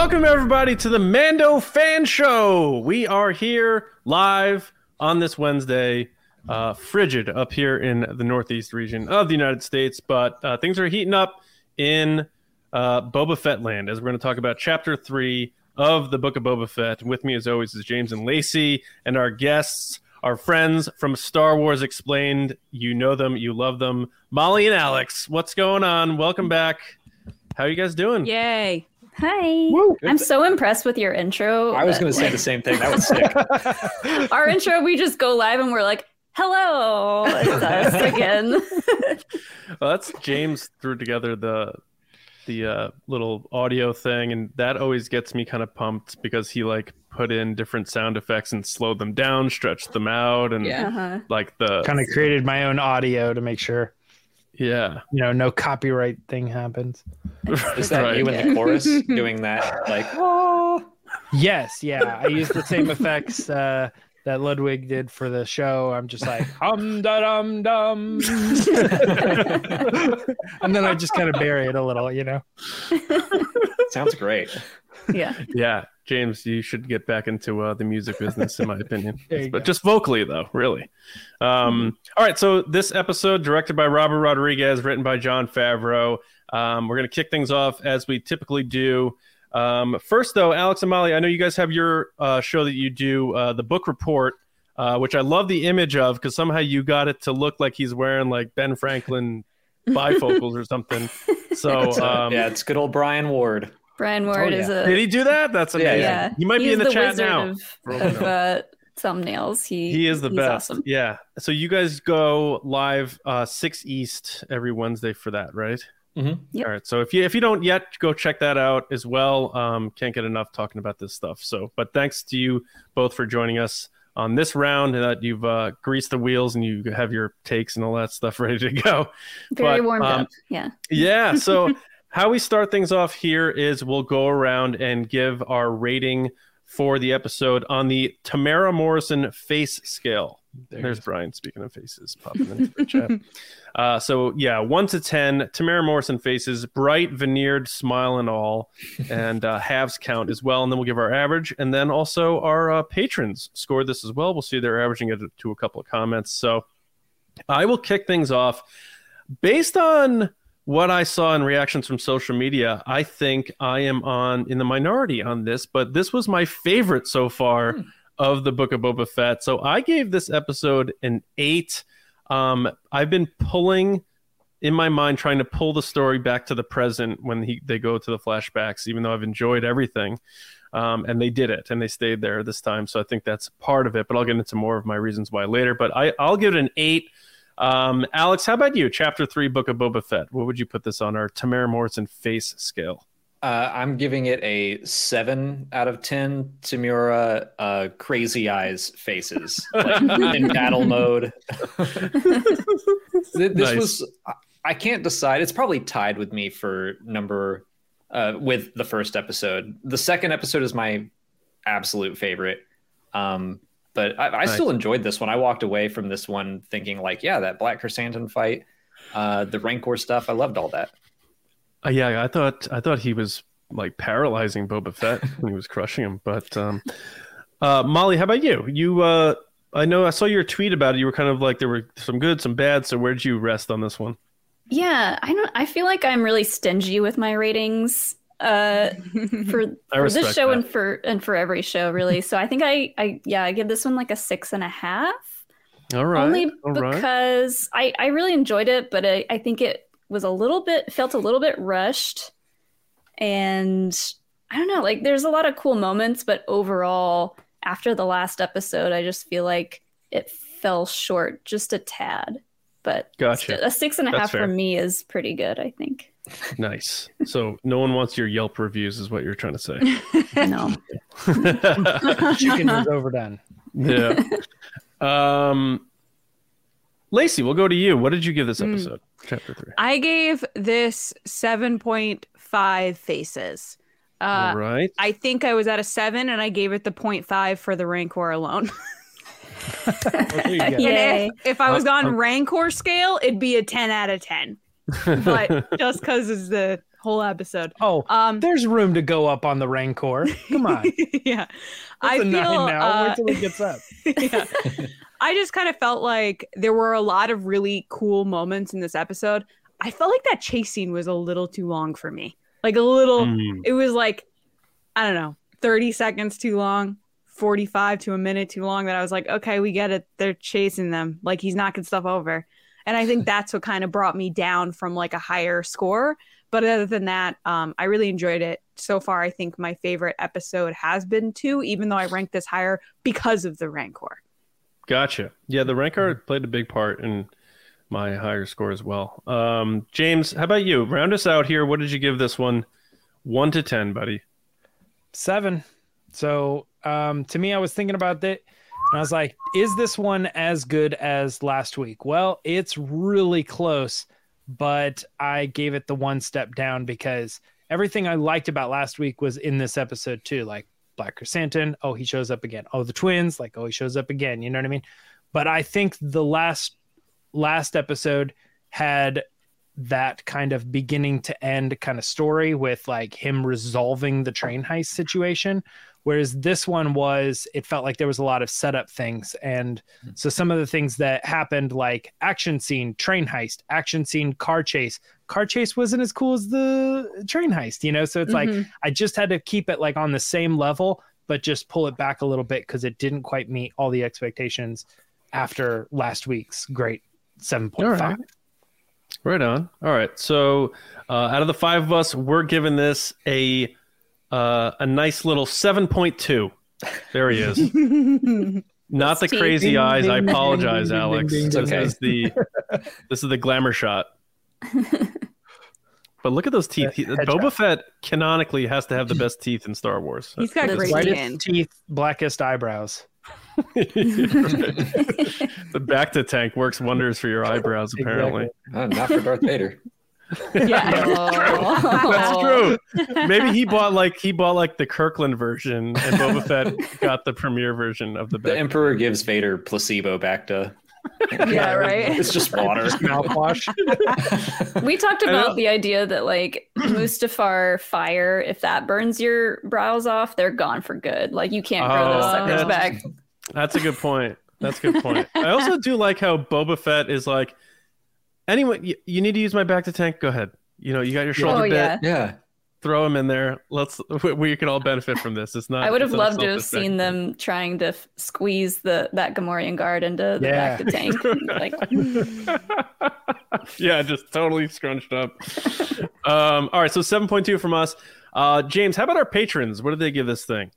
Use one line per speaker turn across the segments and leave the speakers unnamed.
Welcome, everybody, to the Mando Fan Show. We are here live on this Wednesday, uh, frigid up here in the Northeast region of the United States, but uh, things are heating up in uh, Boba Fett land as we're going to talk about Chapter 3 of the Book of Boba Fett. With me, as always, is James and Lacey, and our guests, our friends from Star Wars Explained. You know them, you love them. Molly and Alex, what's going on? Welcome back. How are you guys doing?
Yay.
Hi. I'm so impressed with your intro.
I was going to say the same thing. That was sick.
our intro. We just go live and we're like, "Hello, it's us again."
Well, that's James threw together the the uh, little audio thing, and that always gets me kind of pumped because he like put in different sound effects and slowed them down, stretched them out, and
Yeah.
uh-huh.
like the
kind of created my own audio to make sure
yeah.
you know no copyright thing happens.
Is that
Right.
you in the chorus doing that? Like, oh,
Yes, yeah, I used the same effects uh, that Ludwig did for the show. I'm just like hum da dum dum, and then I just kind of bury it a little, you know.
sounds great.
Yeah.
Yeah, James, you should get back into uh, the music business, in my opinion. But
go.
just vocally, though, really. Um, all right, so this episode, directed by Robert Rodriguez, written by Jon Favreau. Um, we're going to kick things off as we typically do. Um, first, though, Alex and Molly, I know you guys have your uh, show that you do, uh, the book report, uh, which I love the image of because somehow you got it to look like he's wearing like Ben Franklin bifocals or something. So, um,
yeah, it's good old Brian Ward.
Brian Ward
Oh,
is a
did he do that? That's amazing.
yeah.
He might be in the, chat now.
of,
for all
of uh, thumbnails. He
He is the best.
Awesome.
Yeah. So you guys go live uh six East every Wednesday for that, right?
Mhm.
Yep.
All right. So if you if you don't yet, go check that out as well. Um, can't get enough talking about this stuff. So, but thanks to you both for joining us on this round, and that you've uh, greased the wheels and you have your takes and all that stuff ready to go.
Very
But,
warmed
um,
up. Yeah.
Yeah. So how we start things off here is we'll go around and give our rating for the episode on the Temuera Morrison face scale.
There
There's. Brian speaking of faces popping into the chat. Uh, so yeah, one to ten, Temuera Morrison faces, bright veneered smile and all, and uh, halves count as well. And then we'll give our average, and then also our uh, patrons scored this as well. We'll see they're averaging it to a couple of comments. So I will kick things off based on what I saw in reactions from social media. I think I am on in the minority on this, but this was my favorite so far of the Book of Boba Fett. So I gave this episode an eight. Um, I've been pulling in my mind, trying to pull the story back to the present when he they go to the flashbacks. Even though I've enjoyed everything, um, and they did it, and they stayed there this time. So I think that's part of it. But I'll get into more of my reasons why later. But I, I'll give it an eight. Um, Alex, how about you? Chapter three, Book of Boba Fett. What would you put this on our Temuera Morrison face scale?
Uh, I'm giving it a seven out of ten. Temuera, uh, crazy eyes faces like, in battle mode. Th- this
Nice.
was. I- I can't decide. It's probably tied with me for number uh, with the first episode. The second episode is my absolute favorite. Um, but I, I
Nice.
still enjoyed this one. I walked away from this one thinking like, yeah, that Black Chrysanthemum fight, uh, the Rancor stuff. I loved all that.
Uh, yeah, I thought I thought he was like paralyzing Boba Fett when he was crushing him. But um, uh, Molly, how about you? You, uh, I know I saw your tweet about it. You were kind of like there were some good, some bad. So where did you rest on this one?
Yeah. I don't. I feel like I'm really stingy with my ratings. Uh, for for this show
that.
and for and for every show really. So I think I I yeah I give this one like a six and a half.
All right,
only
all right.
because I, I really enjoyed it, but I, I think it was a little bit felt a little bit rushed, and I don't know. Like, there's a lot of cool moments, but overall, after the last episode, I just feel like it fell short just a tad. But
Gotcha.
a six and a
That's
half
fair.
for me is pretty good. I think.
Nice. So no one wants your Yelp reviews, is what you're trying to say.
No,
Chicken is overdone.
yeah. Um, Lacey, we'll go to you. What did you give this
Mm.
episode? Chapter three.
I gave this 7.5 faces. Uh,
All right.
I think I was at a 7 and I gave it the 0.5 for the Rancor alone.
Well, there you go.
And
Yay.
if, if I was
Uh,
on
um,
Rancor scale, it'd be a 10 out of 10. But just because it's the whole episode.
Oh,
Um,
there's room to go up on the Rancor. Come on.
yeah,
That's
I
a
feel.
nine now.
uh,
Wait till he gets up.
yeah. I just kind of felt like there were a lot of really cool moments in this episode. I felt like that chase scene was a little too long for me. Like a little,
Mm.
it was like, I don't know, 30 seconds too long, 45 to a minute too long that I was like, okay, we get it. They're chasing them. Like he's knocking stuff over. And I think that's what kind of brought me down from like a higher score. But other than that, um, I really enjoyed it. So far, I think my favorite episode has been two, even though I ranked this higher because of the Rancor.
Gotcha. Yeah, the Rancor played a big part in my higher score as well. Um, James, how about you? Round us out here. What did you give this one? One to ten, buddy.
Seven. So um, to me, I was thinking about that. And I was like, is this one as good as last week? Well, it's really close, but I gave it the one step down because everything I liked about last week was in this episode too. Like Black Chrysanthemum, oh, he shows up again. Oh, the twins, like, oh, he shows up again. You know what I mean? But I think the last last episode had that kind of beginning to end kind of story with like him resolving the train heist situation whereas this one was it felt like there was a lot of setup things and so some of the things that happened like action scene train heist action scene car chase car chase wasn't as cool as the train heist you know so it's like
Mhm.
i just had to keep it like on the same level but just pull it back a little bit because it didn't quite meet all the expectations after last week's great 7.5
All right. Right on. All right. So, uh, out of the five of us, we're giving this a uh, a nice little seven point two. There he is. Not the crazy
Ding,
eyes. I
ding, ding,
apologize,
ding, ding,
Alex.
ding, ding,
this
ding.
is the this is the glamour shot. But look at those teeth. He- Boba. Fett canonically has to have the best teeth in Star Wars.
He's got
That's
great.
Whitest
skin.
teeth, blackest eyebrows.
the bacta tank works wonders for your eyebrows. Apparently,
Uh, not for Darth Vader.
Yeah. Oh.
that's true. Maybe he bought like he bought like the Kirkland version, and Boba Fett got the premiere version of the
The. Emperor gives Vader placebo bacta.
Yeah, right.
It's just water.
Mouthwash.
we talked about the idea that like Mustafar fire, if that burns your brows off, they're gone for good. Like you can't grow those
Oh,
suckers
that's-
back.
That's a good point. That's a good point. I also do like how Boba Fett is like, anyone, you, you need to use my bacta tank. Go ahead. You know, you got your shoulder
Oh
bit.
yeah.
yeah.
Throw him in there. Let's. We, we can all benefit from this. It's not.
I would have loved to have seen them trying to f- squeeze the that Gamorrean guard into the
Yeah.
bacta tank. like
yeah, just totally scrunched up. um, all right, so seven point two from us. Uh, James, how about our patrons? What did they give this thing?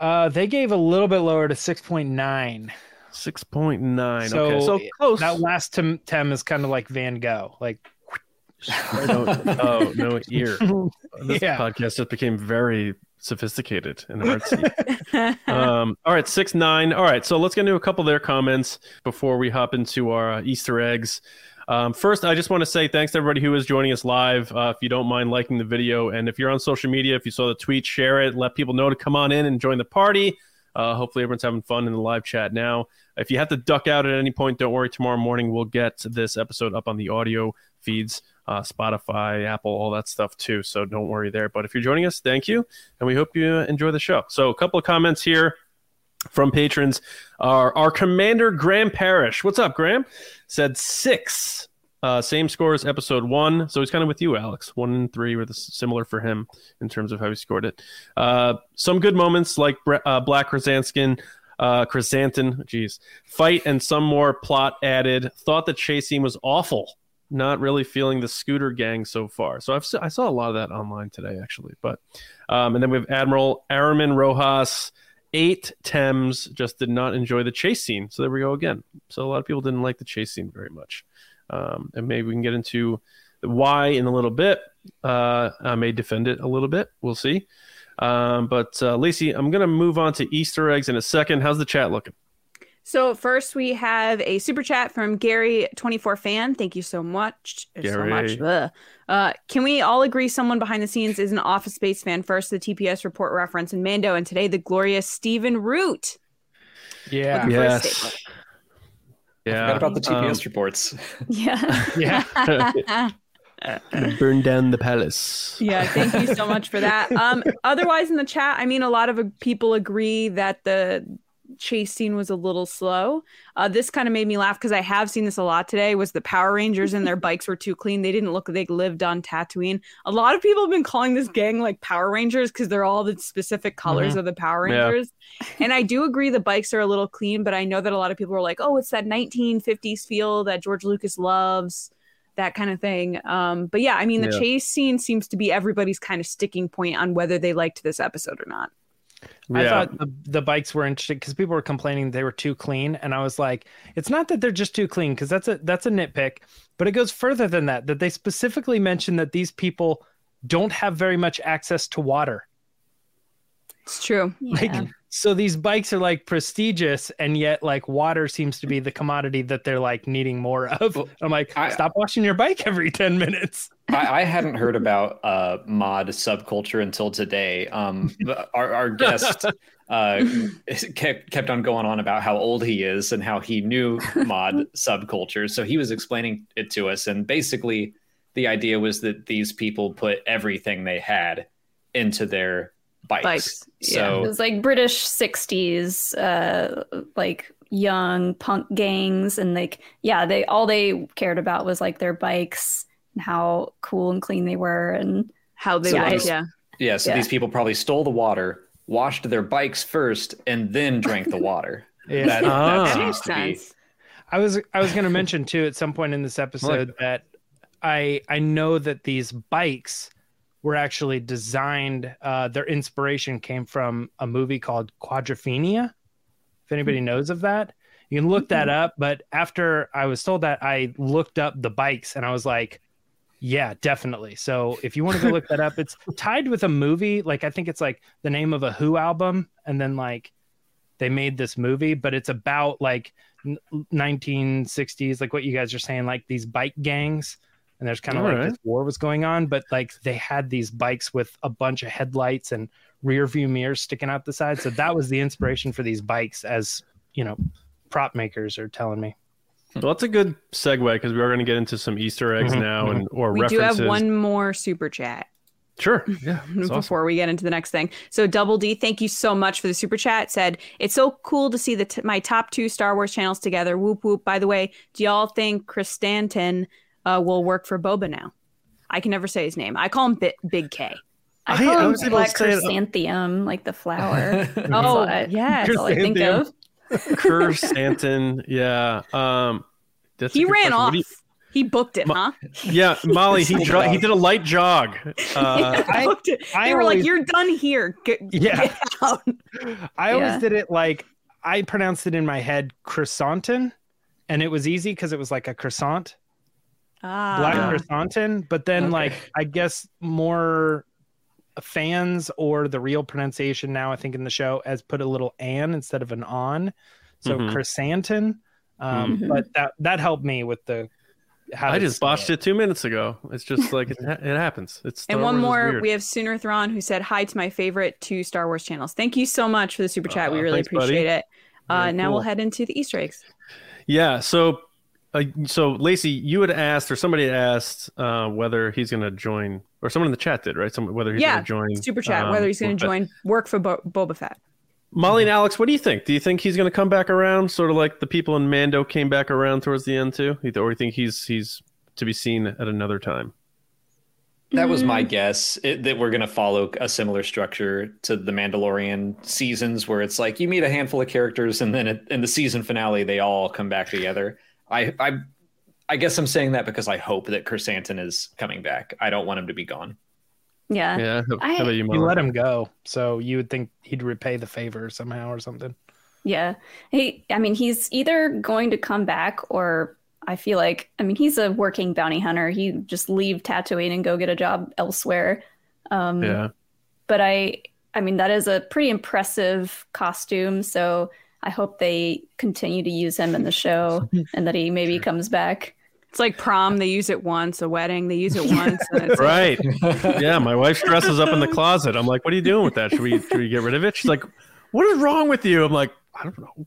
Uh, they gave a little bit lower to 6.9.
Six point nine.
So,
okay, so close.
That last tem, tem is kind of like Van Gogh. Like,
no, oh no ear. This
Yeah.
podcast just became very sophisticated and artsy. um, all right, six nine. All right, so let's get into a couple of their comments before we hop into our uh, Easter eggs. Um, first, I just want to say thanks to everybody who is joining us live. Uh, if you don't mind liking the video, and if you're on social media, if you saw the tweet, share it. Let people know to come on in and join the party. Uh, hopefully, everyone's having fun in the live chat now. If you have to duck out at any point, don't worry. Tomorrow morning, we'll get this episode up on the audio feeds, uh, Spotify, Apple, all that stuff too. So don't worry there. But if you're joining us, thank you, and we hope you enjoy the show. So a couple of comments here from patrons. Our, our commander Graham Parrish, what's up, Graham? Said six. Uh, same score as episode one, so he's kind of with you, Alex. One and three were the, similar for him in terms of how he scored it. Uh, some good moments like uh, Black Chrysanthemum, uh, Chrysanthemum, geez, fight and some more plot added. Thought the chase scene was awful. Not really feeling the scooter gang so far. So I've I saw a lot of that online today actually. But um, and then we have Admiral Araman Rojas. Eight Tems just did not enjoy the chase scene. So there we go again. So a lot of people didn't like the chase scene very much. Um, and maybe we can get into why in a little bit. Uh, I may defend it a little bit. We'll see. Um, but uh, Lacey, I'm going to move on to Easter eggs in a second. How's the chat looking?
So first we have a super chat from Gary24 fan. Thank you so much. So
Gary.
much. Uh, can we all agree someone behind the scenes is an Office Space fan? First, the TPS report reference in Mando, and today the glorious Stephen Root.
yeah.
Looking
Yes.
statement.
Yeah.
Forgot about the
um,
TPS reports.
yeah.
Yeah.
Burn down the palace.
Yeah, thank you so much for that. Um, otherwise, in the chat, I mean, a lot of uh, people agree that the chase scene was a little slow. Uh, this kind of made me laugh because I have seen this a lot today. Was the Power Rangers and their bikes were too clean? They didn't look like they lived on Tatooine. A lot of people have been calling this gang like Power Rangers because they're all the specific colors of the Power
Yeah.
Rangers. and I do agree the bikes are a little clean, but I know that a lot of people are like, "Oh, it's that 1950s feel that George Lucas loves." That kind of thing. Um, but yeah, I mean, the
Yeah.
chase scene seems to be everybody's kind of sticking point on whether they liked this episode or not.
I
Yeah.
thought the, the bikes were interesting because people were complaining they were too clean, and I was like, it's not that they're just too clean because that's a that's a nitpick, but it goes further than that. That they specifically mention that these people don't have very much access to water.
It's true.
Like,
Yeah.
So these bikes are like prestigious, and yet like water seems to be the commodity that they're like needing more of. I'm like,
I-
stop washing your bike every ten minutes.
I, I hadn't heard about uh, mod subculture until today. Um, our, our guest uh, kept kept on going on about how old he is and how he knew mod subculture. So he was explaining it to us, and basically, the idea was that these people put everything they had into their bikes.
Bikes,
It was like British 60s, uh, like young punk gangs. And like, yeah, they all they cared about was like their bikes and how cool and clean they were. And
How they
So
like,
these-
yeah.
yeah, so
Yeah.
these people probably stole the water, washed their bikes first, and then drank the water.
Yeah.
That,
Ah.
that
That
seems
makes
to be
sense.
I was I was going to mention too at some point in this episode that I I know that these bikes were actually designed. Uh, their inspiration came from a movie called Quadrophenia. If anybody knows of that, you can look that up. But after I was told that, I looked up the bikes and I was like, yeah, definitely. So if you want to go look that up, it's tied with a movie. Like I think it's like the name of a Who album, and then like they made this movie, but it's about like 1960s, like what you guys are saying, like these bike gangs. And there's kind of
All
like
right.
this war was going on, but like they had these bikes with a bunch of headlights and rear view mirrors sticking out the side. So that was the inspiration for these bikes, as you know, prop makers are telling me.
Well, that's a good segue because we are going to get into some Easter eggs
Mhm,
now and or
We
references.
do have one more super chat
Sure. Yeah.
Before
awesome.
we get into the next thing. So Double D, thank you so much for the super chat. Said it's so cool to see the t- my top two Star Wars channels together. Whoop whoop. By the way, do y'all think Krrsantan uh, will work for Boba now? I can never say his name. I call him Bi- Big K.
I
I-
call
I
him
was able to
black
say it-
chrysanthemum, like the flower.
Oh
I-
yes,
That's all I think of.
Krrsantan. Yeah. Um, that's
he ran
question.
Off.
you-
He booked it,
Ma-
huh?
yeah, Molly. He dro- he did a light jog. Uh,
I-
booked it. They
I
were
always-
like, "You're done here. Get,
Yeah.
get out."
I always
Yeah.
did it like I pronounced it in my head croissantin, and it was easy because it was like a croissant,
Ah,
black
Yeah.
croissantin. But then,
Okay.
like, I guess more fans or the real pronunciation now, I think in the show, has put a little "an" instead of an "on," so
Mhm.
chrysantin. Um,
Mhm.
But that that helped me with the. How
I just botched it two minutes ago. It's just like it, it happens. It's Star
and one
Wars
more, we have Sooner Thrawn who said hi to my favorite two Star Wars channels. Thank you so much for the super chat. we
Uh,
really
thanks, buddy.
appreciate it. Uh, now
cool.
we'll head into the Easter eggs.
Yeah. So, uh, so Lacey, you had asked, or somebody had asked, uh, whether he's going to join, or someone in the chat did, right? Some whether he's
Yeah,
going to join
Super chat,
um,
whether he's going to join work for Bo- Boba Fett.
Molly and Alex, what do you think? Do you think he's going to come back around, sort of like the people in Mando came back around towards the end too, or do you think he's he's to be seen at another time?
That was
Mm.
my guess it, that we're going to follow a similar structure to the Mandalorian seasons, where it's like you meet a handful of characters, and then at, in the season finale, they all come back together. I, I, I guess I'm saying that because I hope that Chrysantin is coming back. I don't want him to be gone.
Yeah.
Yeah. How,
I-
how about you,
You let him go, so you would think he'd repay the favor somehow or something.
Yeah. He, I mean, he's either going to come back or I feel like, I mean, he's a working bounty hunter. He just leave Tatooine and go get a job elsewhere. Um,
yeah.
But I, I mean, that is a pretty impressive costume. So I hope they continue to use him in the show and that he maybe comes back.
It's like prom; they use it once. A wedding, they use it once. And it's
Right. yeah. My wife's dress is up in the closet. I'm like, what are you doing with that? Should we should we get rid of it? She's like, what is wrong with you? I'm like, I don't know.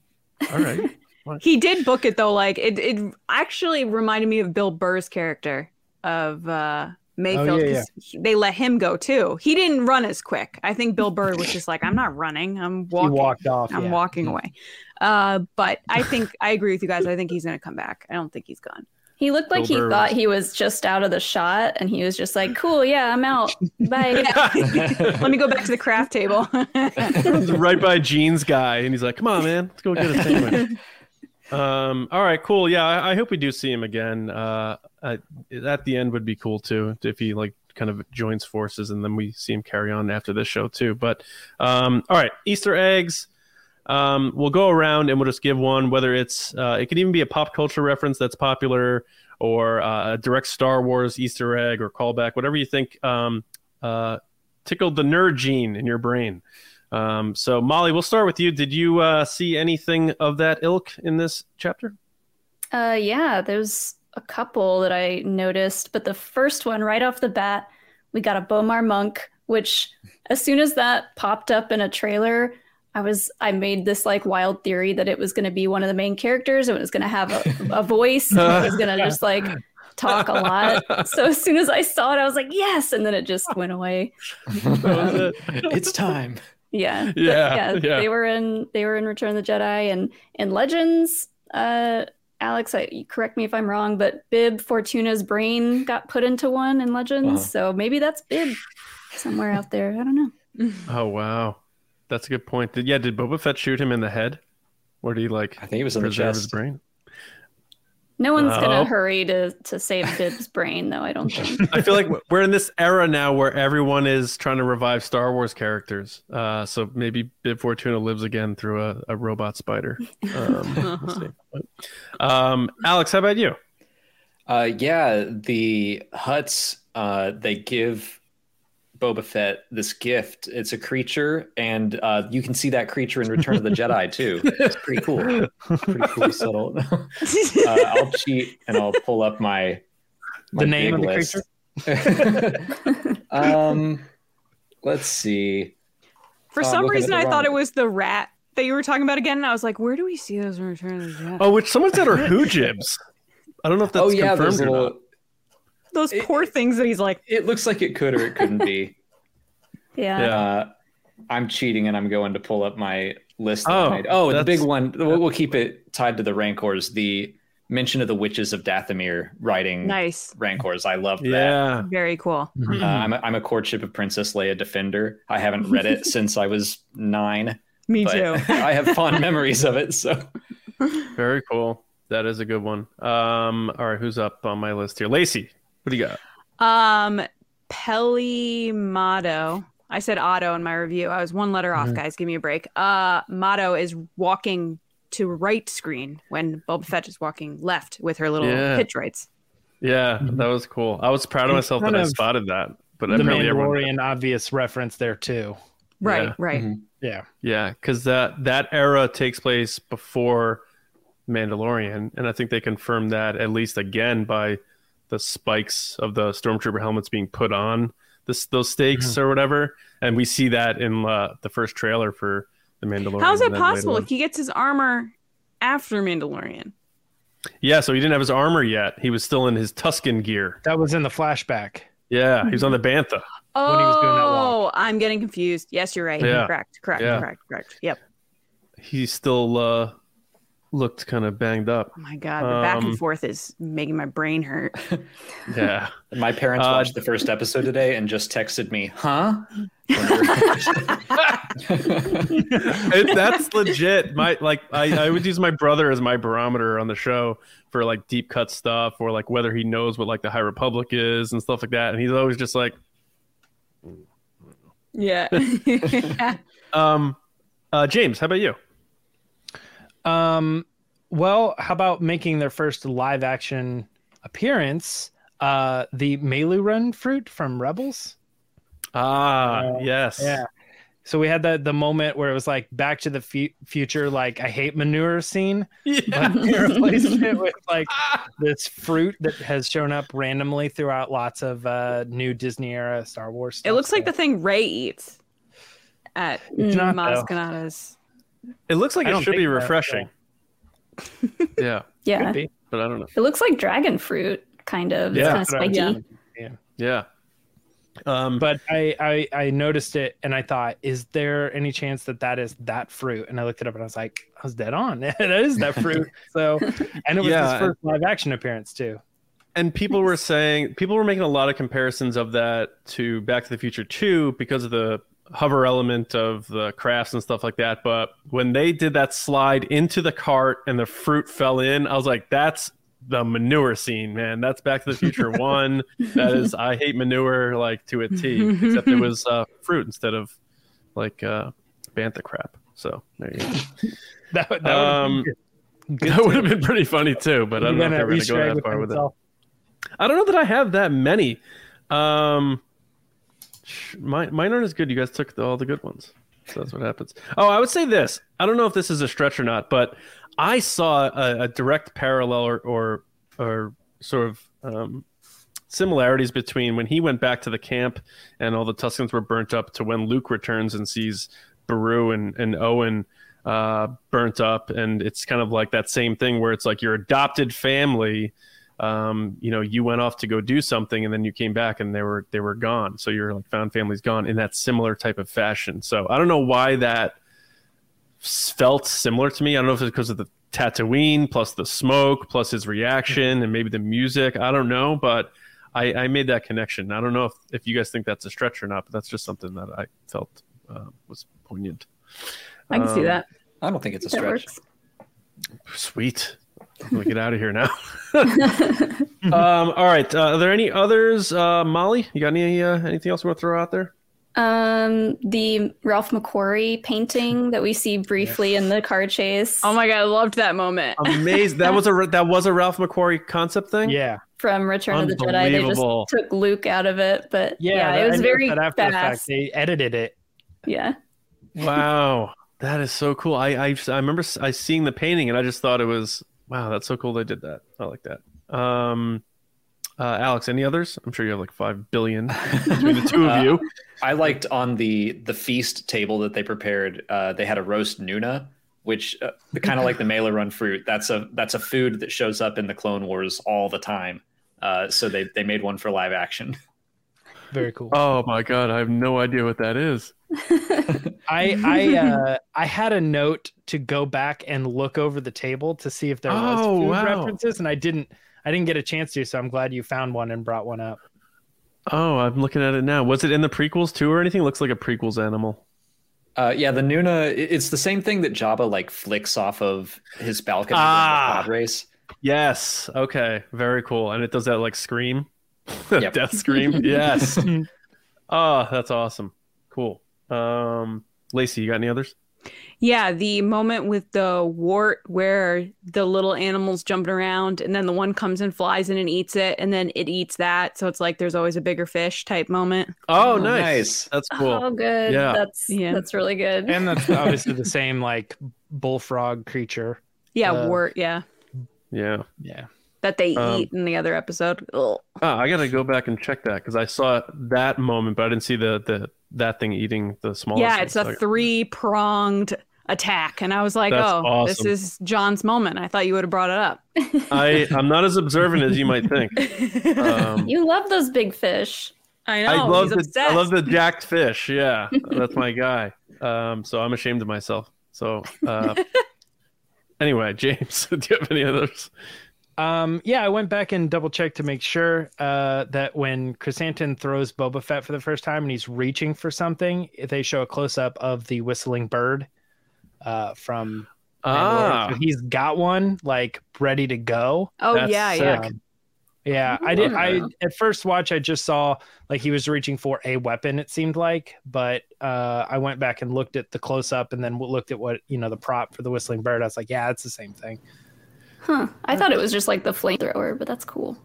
All right.
He did book it though. Like it, it actually reminded me of Bill Burr's character of uh, Mayfield
yeah,
'cause he- they let him go too. He didn't run as quick. I think Bill Burr was just like, I'm not running. I'm
He
walking.
walked off.
I'm
yeah.
walking away. Uh, but I think I agree with you guys. I think he's gonna come back. I don't think he's gone.
He looked like
Bill
he
Burr
thought
was-
he was just out of the shot, and he was just like, "Cool, yeah, I'm out. Bye."
Let me go back to the craft table.
Right by Jeans guy, and he's like, "Come on, man, let's go get a sandwich." um, all right, cool. Yeah, I, I hope we do see him again. Uh, at, at the end would be cool too if he like kind of joins forces, and then we see him carry on after this show too. But um, all right, Easter eggs. Um, we'll go around and we'll just give one, whether it's uh, it could even be a pop culture reference that's popular, or uh, a direct Star Wars Easter egg or callback, whatever you think um, uh, tickled the nerd gene in your brain. Um, so Molly, we'll start with you. Did you uh, see anything of that ilk in this chapter?
Uh, yeah, there's a couple that I noticed, but the first one, right off the bat, we got a B'omarr monk, which as soon as that popped up in a trailer, I was I made this like wild theory that it was going to be one of the main characters and it was going to have a, a voice. And it was going to just like talk a lot. So as soon as I saw it, I was like, yes, and then it just went away.
it's time.
Yeah, But
Yeah,
yeah,
yeah.
They were in they were in Return of the Jedi and in Legends. Uh, Alex, I, correct me if I'm wrong, but Bib Fortuna's brain got put into one in Legends,
Uh-huh.
so maybe that's Bib somewhere out there. I don't know.
Oh wow, that's a good point. Did, yeah, did Boba Fett shoot him in the head, or did he like
I think it was in the
preserve his
chest.
brain?
No one's gonna hurry to to save Bib's brain, though. I don't think.
I feel like we're in this era now where everyone is trying to revive Star Wars characters. Uh, so maybe Bib Fortuna lives again through a, a robot spider. Um, we'll. But, um, Alex, how about you?
Uh, yeah, the Hutts uh, they give Boba Fett this gift. It's a creature, and uh, you can see that creature in Return of the Jedi too. It's pretty cool. Pretty cool, subtle. uh, I'll cheat and I'll pull up my, my
The name
big
of the
list. um, let's see.
For
Oh,
some reason,
the
I thought it was the rat that you were talking about again, and I was like, where do we see those in Return of the Jedi?
Oh, which someone said are Hoojibs. I don't know if that's
oh yeah,
confirmed or
little.
not.
Those
it-
poor things that he's like,
It looks like it could or it couldn't be.
Yeah.
Yeah.
Uh, I'm cheating and I'm going to pull up my list.
Oh,
made. oh, the big one. We'll, we'll keep it tied to the Rancors. The mention of the witches of Dathomir writing
nice,
Rancors. I love that.
Yeah.
very cool.
Uh, I'm, a, I'm a courtship of Princess Leia defender. I haven't read it since I was nine,
Me
but
too.
I have fond memories of it. So
Very cool. That is a good one. Um, all right, who's up on my list here? Lacey, what do you got?
Um, Peli Motto. I said Otto in my review. I was one letter off,
Mm-hmm.
guys. Give me a break. Uh, Motto is walking to right screen when Boba Fett is walking left with her little
Yeah.
pit droids.
Yeah, that was cool. I was proud of
It's
myself that
kind
I spotted that. But
the
apparently
Mandalorian obvious reference there too.
Right,
Yeah.
right.
Mhm.
Yeah.
Yeah, because that that era takes place before Mandalorian, and I think they confirmed that at least again by the spikes of the stormtrooper helmets being put on this those stakes or whatever, and we see that in uh, the first trailer for the Mandalorian.
How is that possible?
on.
He gets his armor after Mandalorian.
Yeah, so he didn't have his armor yet. He was still in his Tusken gear.
That was in the flashback.
Yeah, he was on the Bantha.
Oh,
When he was doing that.
I'm getting confused. Yes, you're right.
Yeah.
Correct, correct,
Yeah.
correct, correct. Yep.
He's still uh, looked kind of banged up.
Oh my god, the back
Um,
and forth is making my brain hurt.
Yeah.
my parents
Uh,
watched the first episode today and just texted me, "Huh?"
it, that's legit. My like I, I would use my brother as my barometer on the show for like deep cut stuff or like whether he knows what like the High Republic is and stuff like that. And he's always just like,
yeah.
um, uh, James, how about you?
Um, well, how about making their first live action appearance? Uh, the Meiloorun fruit from Rebels.
Ah,
Uh,
yes.
Yeah. So we had the the moment where it was like Back to the fu- Future, like I hate manure scene,
Yeah.
but they replaced it with like this fruit that has shown up randomly throughout lots of uh, new Disney era Star Wars.
it looks like
so-
the thing Rey eats at
It's not,
Maz. Kanata's.
It looks like
I
it should be
think that,
refreshing. yeah,
Yeah.
Could be.
but I don't know.
It looks like dragon fruit kind of.
Yeah,
it's kind of spiky.
yeah.
Yeah. Um,
But I, I I noticed it and I thought, is there any chance that that is that fruit? And I looked it up and I was like, I was dead on. that is that fruit. So, and it was
Yeah,
his first live action appearance too.
and people were saying people were making a lot of comparisons of that to Back to the Future 2 because of the hover element of the crafts and stuff like that. But when they did that slide into the cart and the fruit fell in, I was like, that's the manure scene, man. That's Back to the Future 1. That is, I hate manure like to a T, except it was uh, fruit instead of like uh, bantha crap. So there you go.
That, that
Um, that would have been pretty funny too, but I don't know if were going to go that far with it. I don't know that I have that many. Um, mine, mine aren't as good. You guys took the, all the good ones. So that's what happens. Oh, I would say this. I don't know if this is a stretch or not, but I saw a, a direct parallel or, or, or sort of um, similarities between when he went back to the camp and all the Tuskens were burnt up to when Luke returns and sees Beru and, and Owen uh, burnt up. And it's kind of like that same thing where it's like your adopted family um, you know, you went off to go do something and then you came back and they were they were gone. So your like found family's gone in that similar type of fashion. So I don't know why that felt similar to me. I don't know if it's because of the Tatooine plus the smoke plus his reaction and maybe the music. I don't know, but I, I made that connection. I don't know if, if you guys think that's a stretch or not, but that's just something that I felt uh, was poignant.
I can see
Um,
that.
I don't think it's a
That
stretch.
works.
Sweet. I'm gonna get out of here now. um, all right. Uh, are there any others? Uh, Molly, you got any uh, anything else you want to throw out there?
Um, the Ralph McQuarrie painting that we see briefly in the car chase
Oh my god, I loved that moment.
Amazing. that was a that was a Ralph McQuarrie concept thing.
Yeah.
from Return of the Jedi. They just took Luke out of it, but
Yeah.
yeah,
that-
it was very
that after the fact.
fast.
They edited it.
Yeah,
Wow, that is so cool. I I, I remember s- I seeing the painting and I just thought it was wow. That's so cool. They did that. I like that. Um, uh, Alex, any others? I'm sure you have like five billion between the two of
Uh,
you.
I liked on the the feast table that they prepared. Uh, they had a roast Nuna, which uh, kind of like the Meiloorun fruit. That's a that's a food that shows up in the Clone Wars all the time. Uh, so they they made one for live action.
Very cool.
Oh my god, I have no idea what that is.
I I uh, I had a note to go back and look over the table to see if there was
Oh,
food
wow.
references, and I didn't. I didn't get a chance to, so I'm glad you found one and brought one up.
Oh, I'm looking at it now. Was it in the prequels too, or anything? It Looks like a prequels animal.
Uh, yeah, the Nuna. It's the same thing that Jabba like flicks off of his balcony
Ah.
in the pod race.
Yes. Okay. Very cool. And it does that like scream,
Yep.
death scream. Yes. oh, that's awesome. Cool. Um, Lacey, you got any others?
Yeah, the moment with the wart where the little animals jumping around and then the one comes and flies in and eats it and then it eats that. So it's like there's always a bigger fish type moment.
Oh,
Oh,
nice.
nice.
That's cool.
oh good.
Yeah.
That's
Yeah.
that's really good.
and that's obviously the same like bullfrog creature.
Yeah,
Uh,
wart, yeah.
Yeah.
Yeah.
That they
Um,
eat in the other episode. Ugh.
Oh, I got to go back and check that because I saw that moment, but I didn't see the the that thing eating the small.
Yeah, it's a three pronged attack. And I was like,
That's
oh, this is John's moment. I thought you would have brought it up.
I I'm not as observant as you might think. Um,
you love those big fish.
I know.
I love
he's
the
obsessed.
I love the jacked fish. Yeah, that's my guy. Um, so I'm ashamed of myself. So uh, anyway, James, do you have any others?
Um, yeah, I went back and double checked to make sure uh, that when Chrysanthemum throws Boba Fett for the first time and he's reaching for something, they show a close up of the whistling bird uh, from
Ah,
So he's got one like ready to go.
oh,
That's
yeah, yeah.
sick.
Um, yeah, I did. I at first watch, I just saw like he was reaching for a weapon. It seemed like, but uh, I went back and looked at the close up, and then looked at what you know the prop for the whistling bird. I was like, yeah, it's the same thing.
Huh. I thought it was just like the flamethrower, but that's cool.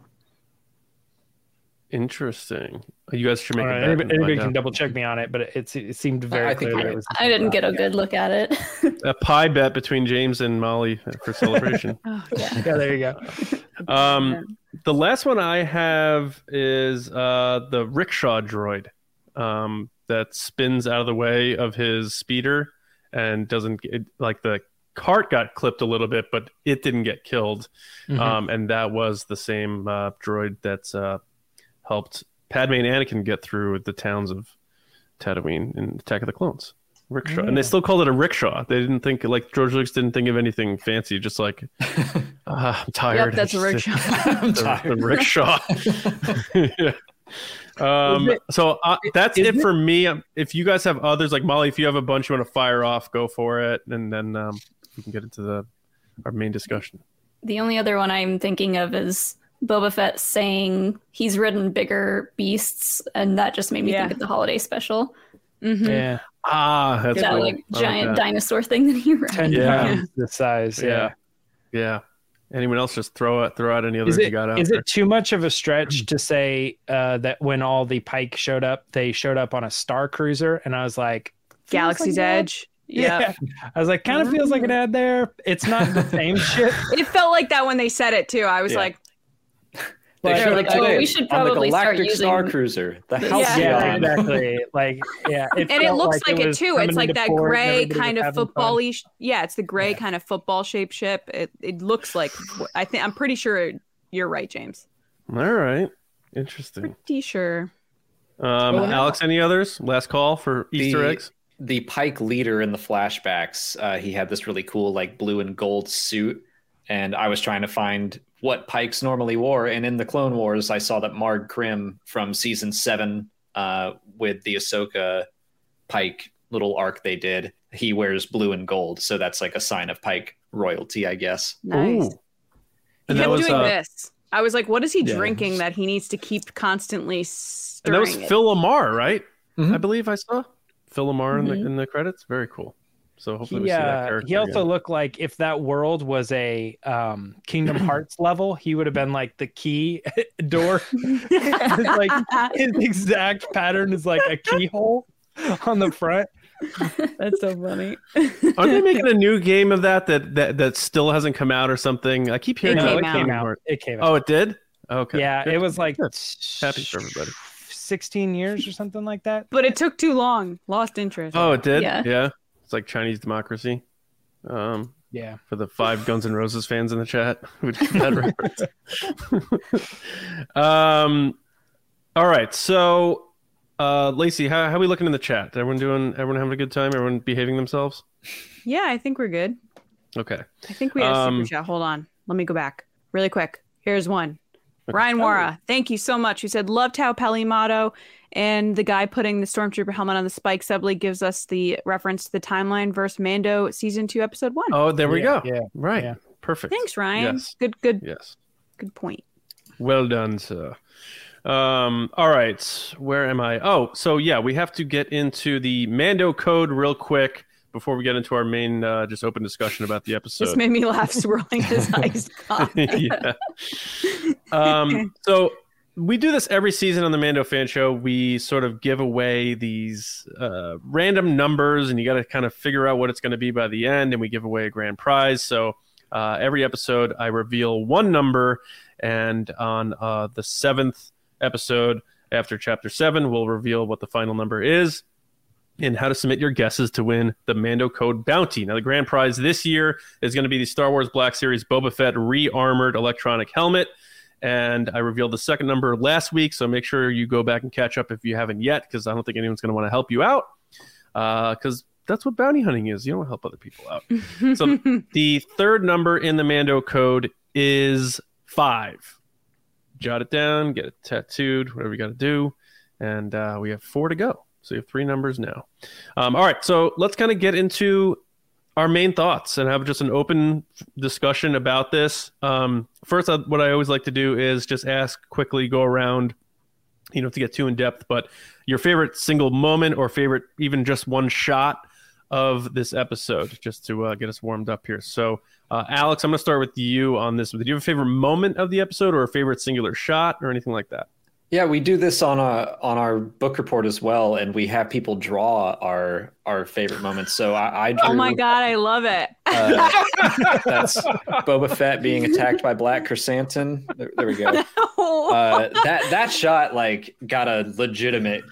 interesting. You guys should make
All right, anybody, anybody can
out.
double check me on it, but it, it seemed very
I think
clear that
you're
it was.
I didn't get a good look at it.
a pie bet between James and Molly for celebration.
Oh,
yeah.
Yeah, there you go.
um, the last one I have is uh, the rickshaw droid um, that spins out of the way of his speeder and doesn't get, like the cart got clipped a little bit, but it didn't get killed.
Mhm.
Um, and that was the same uh, droid that uh, helped Padme and Anakin get through the towns of Tatooine in Attack of the Clones. Rickshaw, and they still called it a rickshaw. They didn't think like George Lucas didn't think of anything fancy. Just like "Ah, I'm tired.
Yep, that's a rickshaw.
I'm
the,
tired.
the rickshaw. yeah. Um,
it-
so uh, that's it,
it-
for me. Um, If you guys have others, like Molly, if you have a bunch you want to fire off, go for it, and then um, we can get into the our main discussion.
The only other one I'm thinking of is Boba Fett saying he's ridden bigger beasts, and that just made me
Yeah.
think of the holiday special.
Mm-hmm.
Yeah,
Ah, that's
that
cool.
like
I
giant
that.
dinosaur thing that he rode.
ten
Yeah.
times the size.
Yeah.
Yeah.
Yeah. Anyone else? Just throw it. Throw out any others
Is
you
it,
got out
is
there.
it too much of a stretch to say uh, that when all the Pike showed up, they showed up on a Star Cruiser, and I was like,
Galaxy's
like that.
Edge. Yeah.
I was like, kind of feels like an ad there. It's not the same shit.
It felt like that when they said it too. I was
Yeah.
like,
They
They're
showed
like, oh,
today
we should
on the
probably start
Galactic
using
Star Cruiser, the
this-
Halcyon.
Yeah, exactly. Like, yeah,
and it
felt
looks like, it
was
too.
coming
It's like
into
that
port and
gray
everybody was
kind of
having fun.
football-y. sh- Yeah, it's the gray
Yeah.
kind of football shaped ship. It it looks like. I think I'm pretty sure you're right, James.
All right. Interesting.
Pretty sure.
Um,
Well, now-
Alex, any others? Last call for Easter
The-
eggs.
The Pike leader in the flashbacks, uh, he had this really cool like blue and gold suit, and I was trying to find what Pikes normally wore, and in the Clone Wars, I saw that Marg Krim from season seven, uh, with the Ahsoka Pike little arc they did, he wears blue and gold, so that's like a sign of Pike royalty, I guess.
Nice.
Ooh.
He kept
that was
doing
uh,
this. I was like, what is he
Yeah.
drinking that he needs to keep constantly
and
stirring?
that was
it?
Phil LaMarr, right?
Mhm.
I believe I saw Phil LaMarr in the in the credits. Very cool. So hopefully we see that
uh,
character.
he also
again.
looked like if that world was a um, Kingdom Hearts level, he would have been like the key door. It's like his exact pattern is like a keyhole on the front.
That's so funny.
Aren't they making a new game of that that that, that still hasn't come out or something? I keep hearing
It
that.
came
Like
out.
Kingdom
out. It came out.
Oh, it did. Okay.
yeah,
Good.
it was like
Good. Happy for everybody.
16 years or something like that.
but it took too long. Lost interest.
Oh, it did.
Yeah.
Yeah. It's like Chinese democracy. Um,
Yeah.
for the five Guns N' Roses fans in the chat who get that reference. um, all right. So, uh, Lacey, how, how are we looking in the chat? Everyone doing? Everyone having a good time? Everyone behaving themselves?
Yeah, I think we're good.
Okay.
I think we have
Um,
super chat. Hold on. Let me go back really quick. Here's one.
Okay.
Ryan Wara, thank you so much. Who said loved how Peli Motto and the guy putting the stormtrooper helmet on the spike subtly gives us the reference to the timeline versus Mando season two episode one.
Oh, there we
Yeah,
go.
Yeah.
Right.
Yeah.
Perfect.
Thanks, Ryan.
Yes.
Good, good,
Yes.
good point.
Well done, sir. Um, all right. Where am I? Oh, so yeah, we have to get into the Mando code real quick before we get into our main uh, just open discussion about the episode.
This made me laugh swirling his eyes.
yeah. Um, so we do this every season on the Mando Fan Show. We sort of give away these uh, random numbers, and you got to kind of figure out what it's going to be by the end, and we give away a grand prize. So uh, every episode, I reveal one number, and on uh, the seventh episode after Chapter Seven, we'll reveal what the final number is. And how to submit your guesses to win the Mando Code Bounty. Now, the grand prize this year is going to be the Star Wars Black Series Boba Fett re armored electronic helmet and I revealed the second number last week. So make sure you go back and catch up if you haven't yet, because I don't think anyone's going to want to help you out, because that's what bounty hunting is. You don't help other people out. So the third number in the Mando code is five. Jot it down, get it tattooed, whatever you got to do, and uh, we have four to go. So you have three numbers now. Um, all right, so let's kind of get into our main thoughts and have just an open discussion about this. Um, first, uh, what I always like to do is just ask quickly, go around. You have to get too in depth, but your favorite single moment or favorite, even just one shot of this episode, just to uh, get us warmed up here. So, uh, Alex, I'm going to start with you on this. Did you have a favorite moment of the episode or a favorite singular shot or anything like that?
Yeah, we do this on a on our book report as well, and we have people draw our our favorite moments. So I, I drew.
oh my god, I love it.
Uh, that's Boba Fett being attacked by Black Chrysanthemum. There, there we go. Uh, that that shot like got a legitimate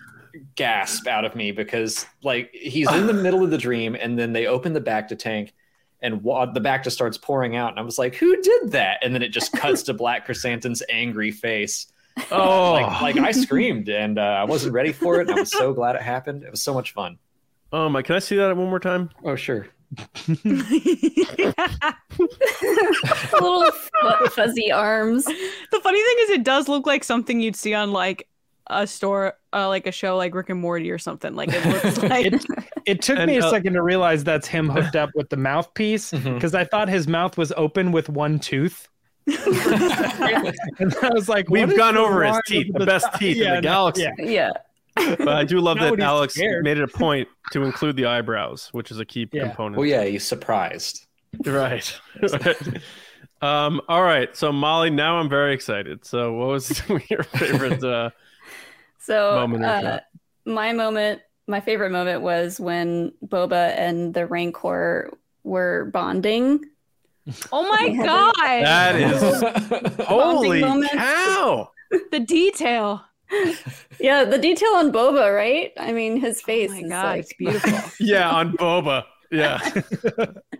gasp out of me because like he's in the middle of the dream, and then they open the bacta tank, and the back just starts pouring out. And I was like, "Who did that?" And then it just cuts to Black Chrysanthemum's angry face.
Oh,
Like, like I screamed, and uh, I wasn't ready for it. And I was so glad it happened. It was so much fun.
oh my! Can I see that one more time?
Oh sure.
Little fu- fuzzy arms.
The funny thing is, it does look like something you'd see on like a store, uh, like a show like Rick and Morty or something. Like it looks like.
It, it took
And,
me a
uh,
second to realize that's him hooked up with the mouthpiece because I thought his mouth was open with one tooth. And I was like,
We've gone over his teeth,
with
the best
top?
teeth in the galaxy.
yeah.
Yeah.
But I do love that Alex
scared.
made it a point to include the eyebrows, which is a key
Yeah.
component.
Well, yeah, he's surprised.
Right. right. Um, all right. So Molly, now I'm very excited. So what was your favorite uh
So
Moment or
uh, my moment, my favorite moment was when Boba and the Rancor were bonding.
oh my god!
that is holy cow.
the detail.
Yeah, the detail on Boba, right? I mean, his face
Oh my
is
god,
like
it's beautiful.
Yeah, on Boba. Yeah.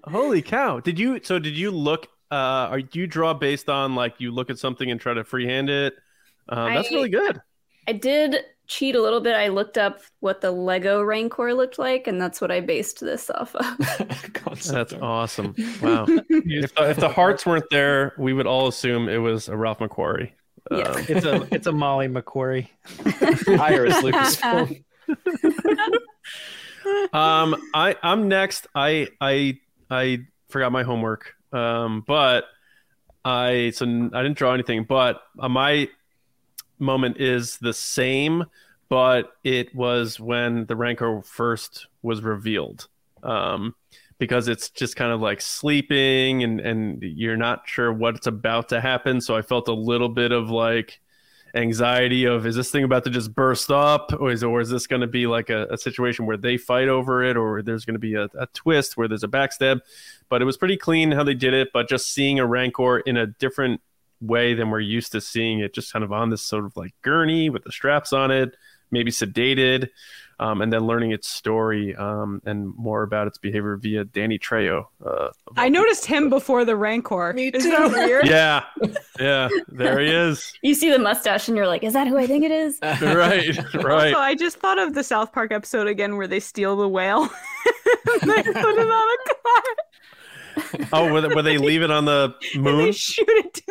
holy cow. Did you so did you look uh are do you draw based on like you look at something and try to freehand it? Uh, that's
I-
really good.
I did cheat a little bit. I looked up what the Lego Rancor looked like, and that's what I based this off of.
That's awesome. Wow. if, the, if the hearts weren't there, we would all assume it was a Ralph McQuarrie.
Yeah.
Um,
It's a it's a Molly McQuarrie.
Iris Lucasfilm.
um i i'm next i i i forgot my homework um but i so n- i didn't draw anything but uh, my moment is the same but it was when the rancor first was revealed. Um because it's just kind of like sleeping and and you're not sure what's about to happen. So i felt a little bit of like anxiety of is this thing about to just burst up? Or is, or is this going to be like a, a situation where they fight over it or there's going to be a, a twist where there's a backstab? But it was pretty clean how they did it but just seeing a rancor in a different way than we're used to seeing it just kind of on this sort of like gurney with the straps on it maybe sedated um, and then learning its story um, and more about its behavior via danny trejo uh,
I noticed him before the Rancor.
Me
Isn't that
too.
weird?
yeah yeah there he is
you see the mustache, and you're like, "Is that who I think it is?"
right right
Also, I just thought of the South Park episode again where they steal the whale. they put it on a car.
Oh, where they, where they leave it on the
And they
moon?
shoot it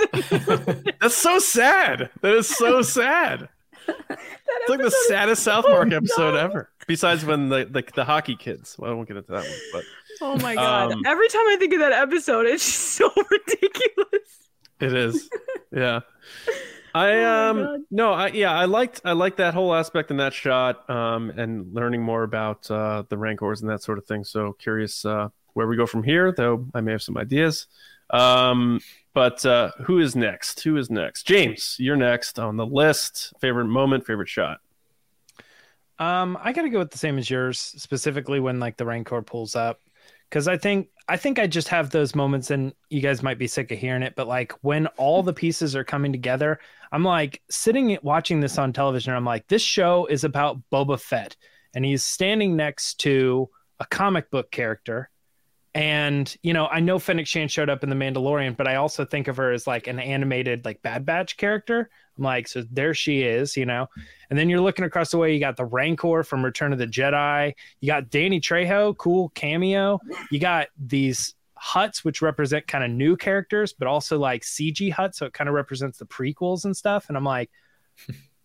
moon.
That's so sad. That is so sad. It's like the saddest South Park episode ever. Besides when the, the the hockey kids. Well, I won't get into that one, but
Oh my god!
Um,
Every time I think of that episode, it's just so ridiculous.
it is. Yeah. I
Oh
um
God.
no I yeah I liked I liked that whole aspect in that shot um and learning more about uh the rancors and that sort of thing so curious uh where we go from here though I may have some ideas um but uh who is next who is next James you're next on the list favorite moment favorite shot
Um, I gotta go with the same as yours, specifically when like the Rancor pulls up, because I think I think I just have those moments, and you guys might be sick of hearing it, but like when all the pieces are coming together, I'm like sitting watching this on television. I'm like, this show is about Boba Fett, and he's standing next to a comic book character. And you know, I know Fennec Shand showed up in The Mandalorian, but I also think of her as like an animated, like Bad Batch character. I'm like, so there she is, you know. And then you're looking across the way, you got the Rancor from Return of the Jedi. You got Danny Trejo, cool cameo. You got these Hutts, which represent kind of new characters, but also like CG Hutts. So it kind of represents the prequels and stuff. And I'm like,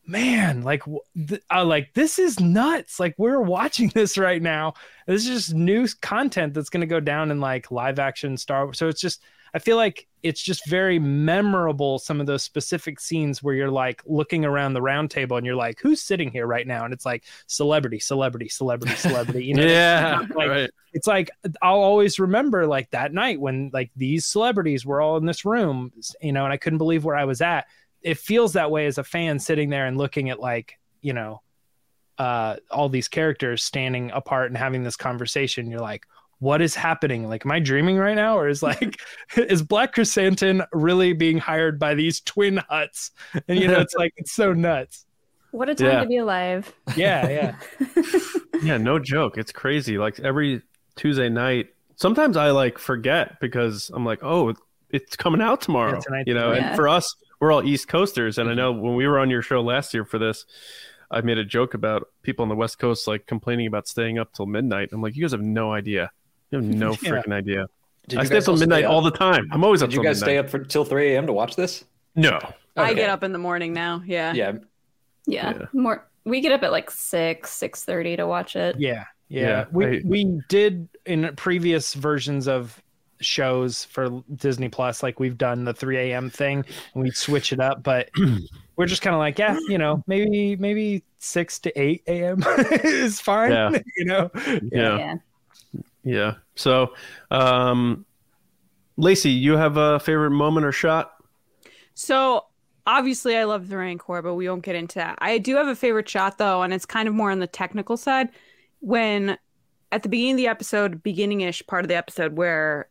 man, like, th- I like this is nuts. Like we're watching this right now. This is just new content that's going to go down in like live action Star Wars. So it's just, I feel like it's just very memorable. Some of those specific scenes where you're like looking around the round table and you're like, who's sitting here right now? And it's like celebrity, celebrity, celebrity, celebrity. You know,
yeah
like-
right
it's like I'll always remember like that night when like these celebrities were all in this room, you know, and I couldn't believe where I was at. It feels that way as a fan sitting there and looking at like, you know, uh all these characters standing apart and having this conversation. You're like, what is happening? Like, am I dreaming right now? Or is like is Black Chrysanthemum really being hired by these twin Hutts? And you know, it's like it's so nuts.
What a time
Yeah.
to be alive.
Yeah, yeah.
yeah no joke it's crazy like every tuesday night sometimes I like forget because I'm like, oh, it's coming out tomorrow.
Yeah, tonight.
you know,
Yeah.
and for us, we're all East Coasters, and I mm-hmm. know when we were on your show last year for this, I made a joke about people on the West Coast like complaining about staying up till midnight. I'm like, you guys have no idea. You have no
Yeah.
freaking idea.
Did
I stay up till midnight
stay
all the time. I'm always up
Did you
till
guys
midnight.
stay up for, till 3 a.m. to watch this?
No.
I get up in the morning now. Yeah.
Yeah.
Yeah.
Yeah.
More we get up at like six, six thirty to watch it.
Yeah, yeah.
Yeah,
we
I-
we did in previous versions of shows for Disney Plus, like we've done the 3 a.m. thing, and we switch it up, but we're just kind of like, yeah, you know, maybe maybe six to eight a.m. is fine.
Yeah.
you know,
Yeah.
Yeah.
Yeah. So, um, Lacey, you have a favorite moment or shot?
So obviously, I love the Rancor, but we won't get into that. I do have a favorite shot though, and it's kind of more on the technical side. When at the beginning of the episode, beginning-ish part of the episode, where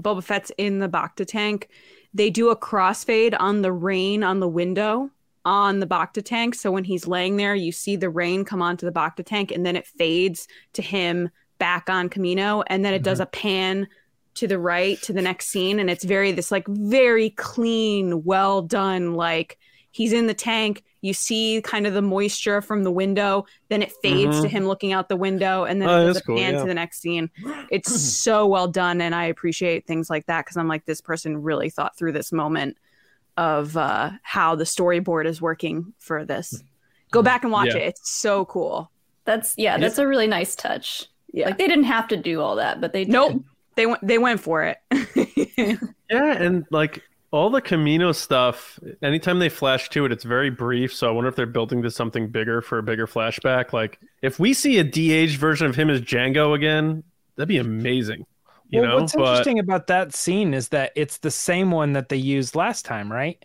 Boba Fett's in the Bacta tank, they do a crossfade on the rain on the window on the Bacta tank. So when he's laying there, you see the rain come onto the Bacta tank, and then it fades to him back on Kamino, and then it does mm-hmm. a pan to the right to the next scene and it's very this like very clean well done like he's in the tank you see kind of the moisture from the window then it fades to
Mhm.
him looking out the window and then
Oh,
it does a
cool, yeah.
to the next scene it's so well done and i appreciate things like that because i'm like this person really thought through this moment of uh how the storyboard is working for this go back and watch
Yeah.
it it's so cool
That's yeah, that's a really nice touch.
yeah
Like they didn't have to do all that, but they did.
nope they went they went for it
Yeah, and like all the Kamino stuff, anytime they flash to it, it's very brief. So I wonder if they're building to something bigger for a bigger flashback. Like if we see a de-aged version of him as Jango again, that'd be amazing. You
well,
know,
what's
but
interesting about that scene is that it's the same one that they used last time, right?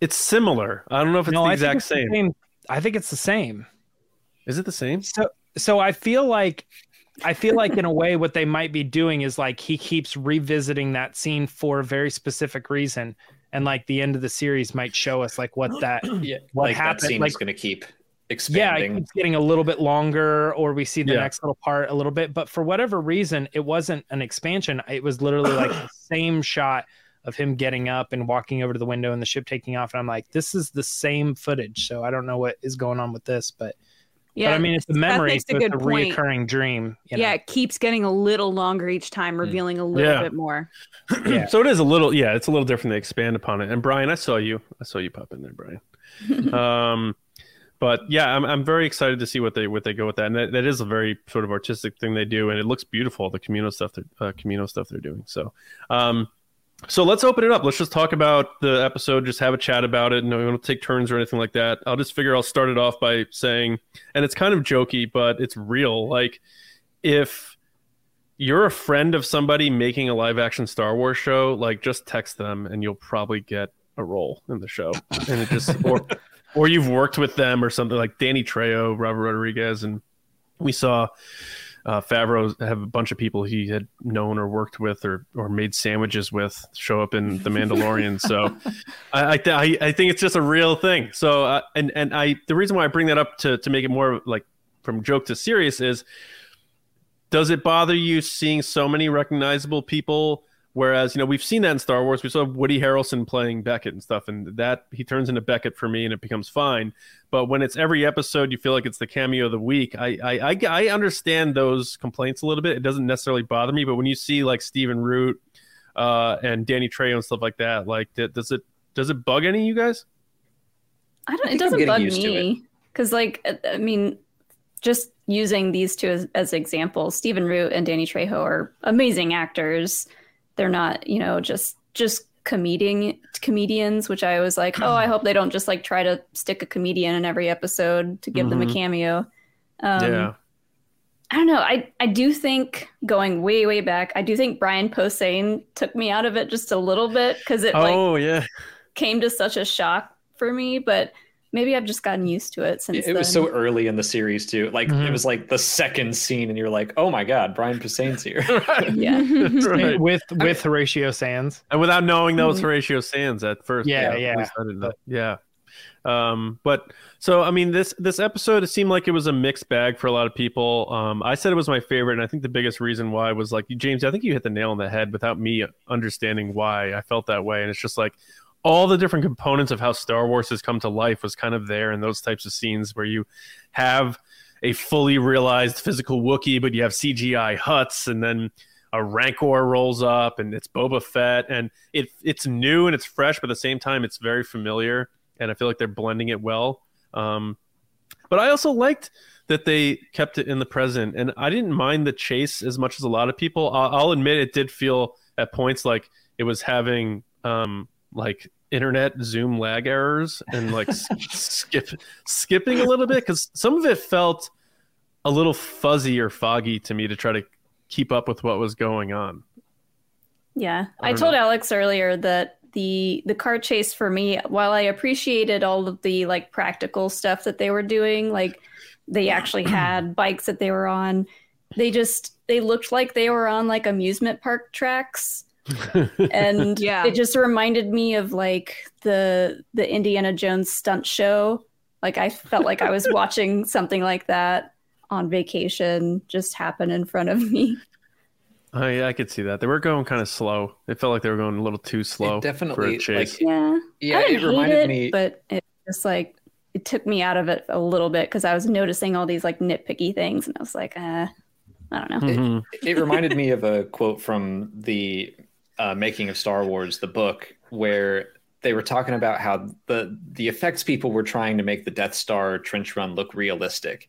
it's similar. I don't know if it's
No,
the
I
exact
it's the
same.
I think it's the same.
Is it the same?
So so I feel like I feel like in a way what they might be doing is like he keeps revisiting that scene for a very specific reason and like the end of the series might show us like what that
Yeah.
What
like
happened-
that scene
like-
is going to keep
yeah,
expanding.
it keeps getting a little bit longer or we see the
Yeah.
next little part a little bit but for whatever reason it wasn't an expansion it was literally like the same shot of him getting up and walking over to the window and the ship taking off and I'm like this is the same footage so I don't know what is going on with this but
yeah
but I mean it's a
Seth
memory
makes
so
a
it's
good
a
point.
reoccurring dream you know?
yeah, it keeps getting a little longer each time, revealing a little
Yeah.
bit more.
Yeah.
so it is a little, yeah, it's a little different. They expand upon it. And Brian, I saw you. I saw you pop in there, Brian. um, but yeah, I'm I'm very excited to see what they what they go with that. And that, that is a very sort of artistic thing they do, and it looks beautiful. The Kamino stuff, they're, uh, Kamino stuff they're doing. So, um, so let's open it up. Let's just talk about the episode. Just have a chat about it. No, we don't take turns or anything like that. I'll just figure I'll start it off by saying, and it's kind of jokey, but it's real. Like if you're a friend of somebody making a live action Star Wars show, like just text them and you'll probably get a role in the show. And it just or or you've worked with them or something like Danny Trejo, Robert Rodriguez, and we saw uh, Favreau have a bunch of people he had known or worked with or or made sandwiches with show up in The Mandalorian. so I I, th- I I think it's just a real thing. So uh, and and I the reason why I bring that up to to make it more like from joke to serious is does it bother you seeing so many recognizable people whereas you know we've seen that in star wars. We saw woody harrelson playing beckett and stuff and that he turns into beckett for me and it becomes fine. But when it's every episode you feel like it's the cameo of the week. I i i, I understand those complaints a little bit. It doesn't necessarily bother me but when you see like stephen root uh and danny trejo and stuff like that like th- does it does it bug any of you guys?
I don't.
I
It doesn't bug me because, like, I- I mean, just using these two as, as examples, Stephen Root and Danny Trejo are amazing actors. They're not, you know, just just comedian comedians, which I was like, oh, I hope they don't just like try to stick a comedian in every episode to give them a
Mhm.
cameo. Um,
yeah
I don't know. I, I do think going way, way back, I do think Brian Posehn took me out of it just a little bit because it like
oh yeah
came to such a shock for me, but maybe I've just gotten used to it since
It, it was so early in the series too. Like
Mhm.
it was like the second scene, and you're like, "Oh my god, Brian Posehn's here."
yeah.
right.
with with Horatio Sanz.
and without knowing that was
Mhm.
Horatio Sanz at first
Yeah,
at
yeah.
least I didn't know. yeah Um, but so I mean, this this episode it seemed like it was a mixed bag for a lot of people. Um, I said it was my favorite, and I think the biggest reason why was like James. I think you hit the nail on the head without me understanding why I felt that way, and it's just like all the different components of how Star Wars has come to life was kind of there in those types of scenes where you have a fully realized physical Wookiee, but you have CGI Hutts, and then a Rancor rolls up, and it's Boba Fett, and it it's new and it's fresh, but at the same time, it's very familiar, and I feel like they're blending it well. Um, but I also liked that they kept it in the present, and I didn't mind the chase as much as a lot of people. I'll, I'll admit it did feel at points like it was having um, like internet zoom lag errors and like skip skipping a little bit because some of it felt a little fuzzy or foggy to me to try to keep up with what was going on.
Yeah,
I
I, told
know.
Alex earlier that the the car chase for me, while I appreciated all of the like practical stuff that they were doing, like they actually had bikes that they were on, they just they looked like they were on like amusement park tracks. And
Yeah.
it just reminded me of like the the Indiana Jones stunt show. Like I felt like I was watching something like that on vacation just happen in front of me.
Oh yeah, I could see that. They were going kind of slow. It felt like they were going a little too slow
definitely,
for a chase.
like,
Yeah.
Yeah,
I
it
didn't hate
reminded
it,
me.
but it just like it took me out of it a little bit because I was noticing all these like nitpicky things, and I was like, uh, I don't know.
Mhm.
it reminded me of a quote from the uh, making of Star Wars, the book, where they were talking about how the the effects people were trying to make the Death Star trench run look realistic,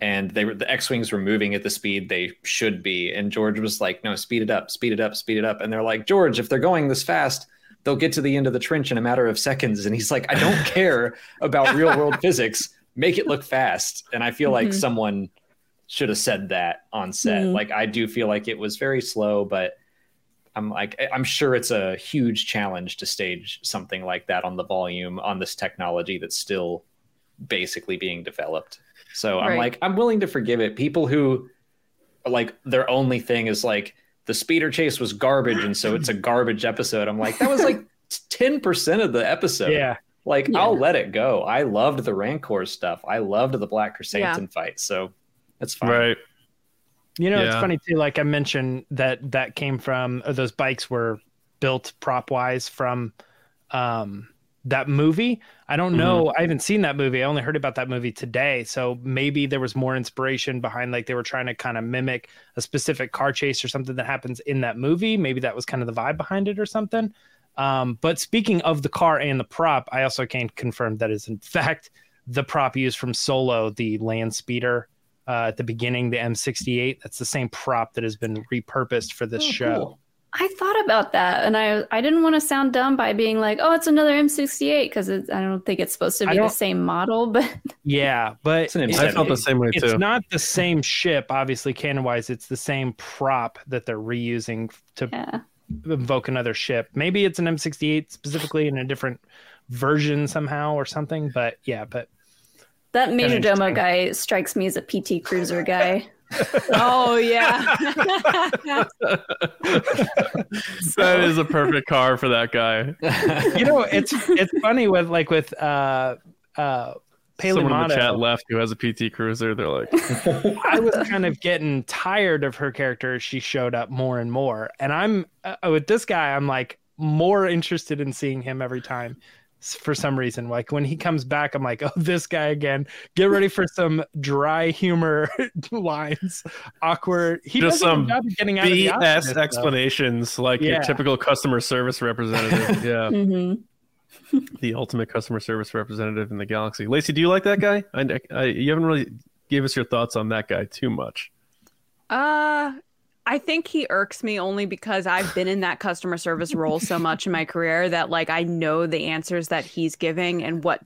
and they were the X wings were moving at the speed they should be, and George was like, "No, speed it up, speed it up, speed it up," and they're like, "George, if they're going this fast." They'll get to the end of the trench in a matter of seconds. And he's like, I don't care about real world physics. Make it look fast. And I feel like
Mhm.
someone should have said that on set.
Mhm.
Like I do feel like it was very slow, but I'm like I'm sure it's a huge challenge to stage something like that on the volume on this technology that's still basically being developed. So I'm like I'm willing to forgive it. People who like their only thing is like the speeder chase was garbage and so it's a garbage episode. I'm like that was like 10% of the episode.
Yeah.
Like
Yeah.
I'll let it go. I loved the Rancor stuff. I loved the Black Chrysanthemum fight. So that's fine.
Right.
You know, it's funny too. Like I mentioned that that came from those bikes were built prop wise from um, that movie. I don't know. I haven't seen that movie. I only heard about that movie today. So maybe there was more inspiration behind like they were trying to kind of mimic a specific car chase or something that happens in that movie. Maybe that was kind of the vibe behind it or something. Um, but speaking of the car and the prop, I also can confirm that is in fact the prop used from Solo, the land speeder uh, at the beginning, the M68. That's the same prop that has been repurposed for this
Oh,
show.
cool.
I thought about that, and I I didn't want to sound dumb by being like, "Oh, it's another M68," because I don't think it's supposed to be the same model. But
Yeah, but
It's an
it-
I felt the same way
it's
too.
not the same ship, obviously, canon wise. It's the same prop that they're reusing to
yeah,
invoke another ship. Maybe it's an M68 specifically in a different version somehow or something. But yeah, but
that Major Domo guy strikes me as a PT Cruiser guy.
Oh yeah.
that is a perfect car for that guy.
you know, it's it's funny with like with uh uh Peli
Someone in the chat left who has a PT Cruiser. They're like,
I was kind of getting tired of her character as she showed up more and more. And I'm uh, with this guy, I'm like more interested in seeing him every time s- for some reason. Like when he comes back, I'm like, oh, this guy again. Get ready for some dry humor lines. Awkward. He
Just
does
some
job getting out of the
BS
awkwardness, though.
explanations, like
Yeah.
your typical customer service representative. yeah,
hmm
the ultimate customer service representative in the galaxy. Lacey, do you like that guy? I, I, you haven't really gave us your thoughts on that guy too much.
Uh I think he irks me only because I've been in that customer service role so much in my career that like I know the answers that he's giving and what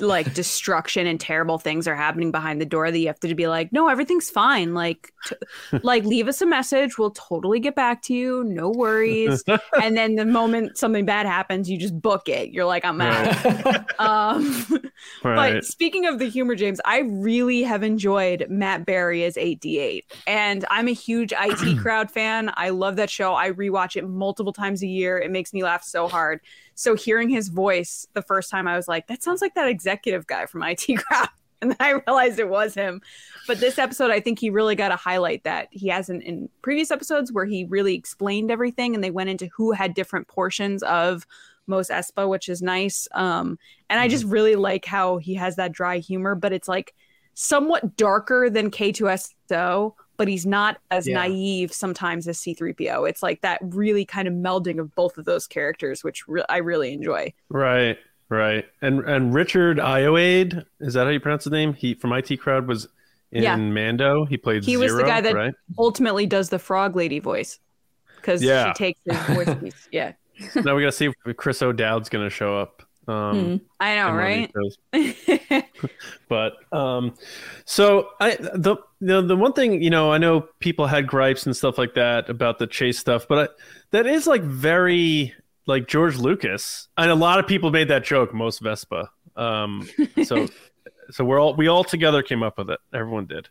like destruction and terrible things are happening behind the door that you have to be like no everything's fine. Like t- like leave us a message. We'll totally get back to you. No worries. And then the moment something bad happens you just book it. You're like i'm out. Um
Right.
but speaking of the humor james i really have enjoyed matt berry as 8d8 and i'm a huge it crowd fan. I love that show. I rewatch it multiple times a year. It makes me laugh so hard so hearing his voice the first time, I was like, that sounds like that executive guy from IT Crowd. And then I realized it was him. But this episode, I think he really got to highlight that. He hasn't in previous episodes where he really explained everything and they went into who had different portions of Mos Espa, which is nice. Um, and I just really like how he has that dry humor, but it's like somewhat darker than K2SO, but he's not as
Yeah.
naive sometimes as C3PO. It's like that really kind of melding of both of those characters, which re- I really enjoy.
Right, right. And and Richard Ayoade, is that how you pronounce his name? He from IT Crowd was in
Yeah.
Mando. He played
He
Zero,
was the guy that-
right?
Ultimately, does the frog lady voice because
Yeah.
she takes his voice piece. Yeah,
now we gotta see if Chris O'Dowd's gonna show up. Um,
Hmm.
I know,
in one of these
right?
But um, so I the, the the one thing you know I know people had gripes and stuff like that about the chase stuff, but I, that is like very like George Lucas, and a lot of people made that joke. Most Vespa. Um, so so we're all we all together came up with it. Everyone did.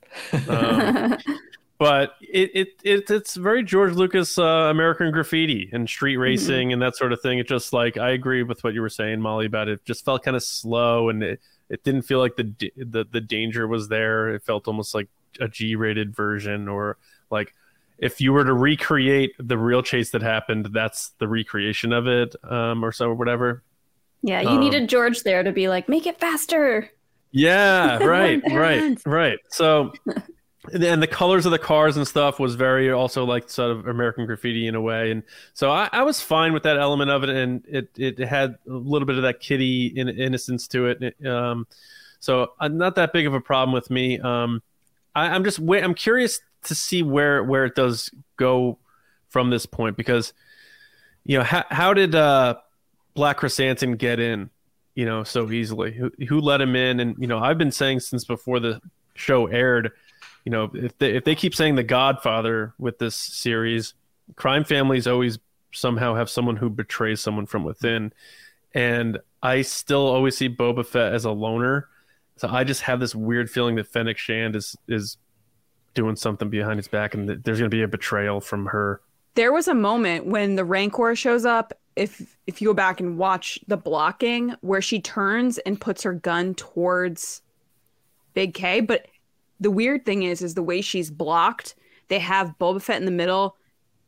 Um, but it, it it it's very George Lucas uh, American graffiti and street racing and that sort of thing. It just like I agree with what you were saying, Molly, about it. it just felt kind of slow and it, it didn't feel like the the the danger was there. It felt almost like a G rated version or like if you were to recreate the real chase that happened, that's the recreation of it, um, or so or whatever.
yeah, you
Um,
needed George there to be like, make it faster.
Yeah, right, right, right. So, and the colors of the cars and stuff was very also like sort of American graffiti in a way, and so I, I was fine with that element of it, and it it had a little bit of that kitty in, innocence to it. Um, so uh, not that big of a problem with me. Um, I, I'm just I'm curious to see where where it does go from this point because you know how how did uh, Black Chrysanthemum get in? you know, so easily. Who, who let him in? And you know, I've been saying since before the show aired, you know, if they if they keep saying the Godfather with this series, crime families always somehow have someone who betrays someone from within, and I still always see Boba Fett as a loner. So I just have this weird feeling that Fennec Shand is is doing something behind his back, and that there's going to be a betrayal from her.
There was a moment when the Rancor shows up. If if you go back and watch the blocking, where she turns and puts her gun towards Big K, but the weird thing is, is the way she's blocked. They have Boba Fett in the middle,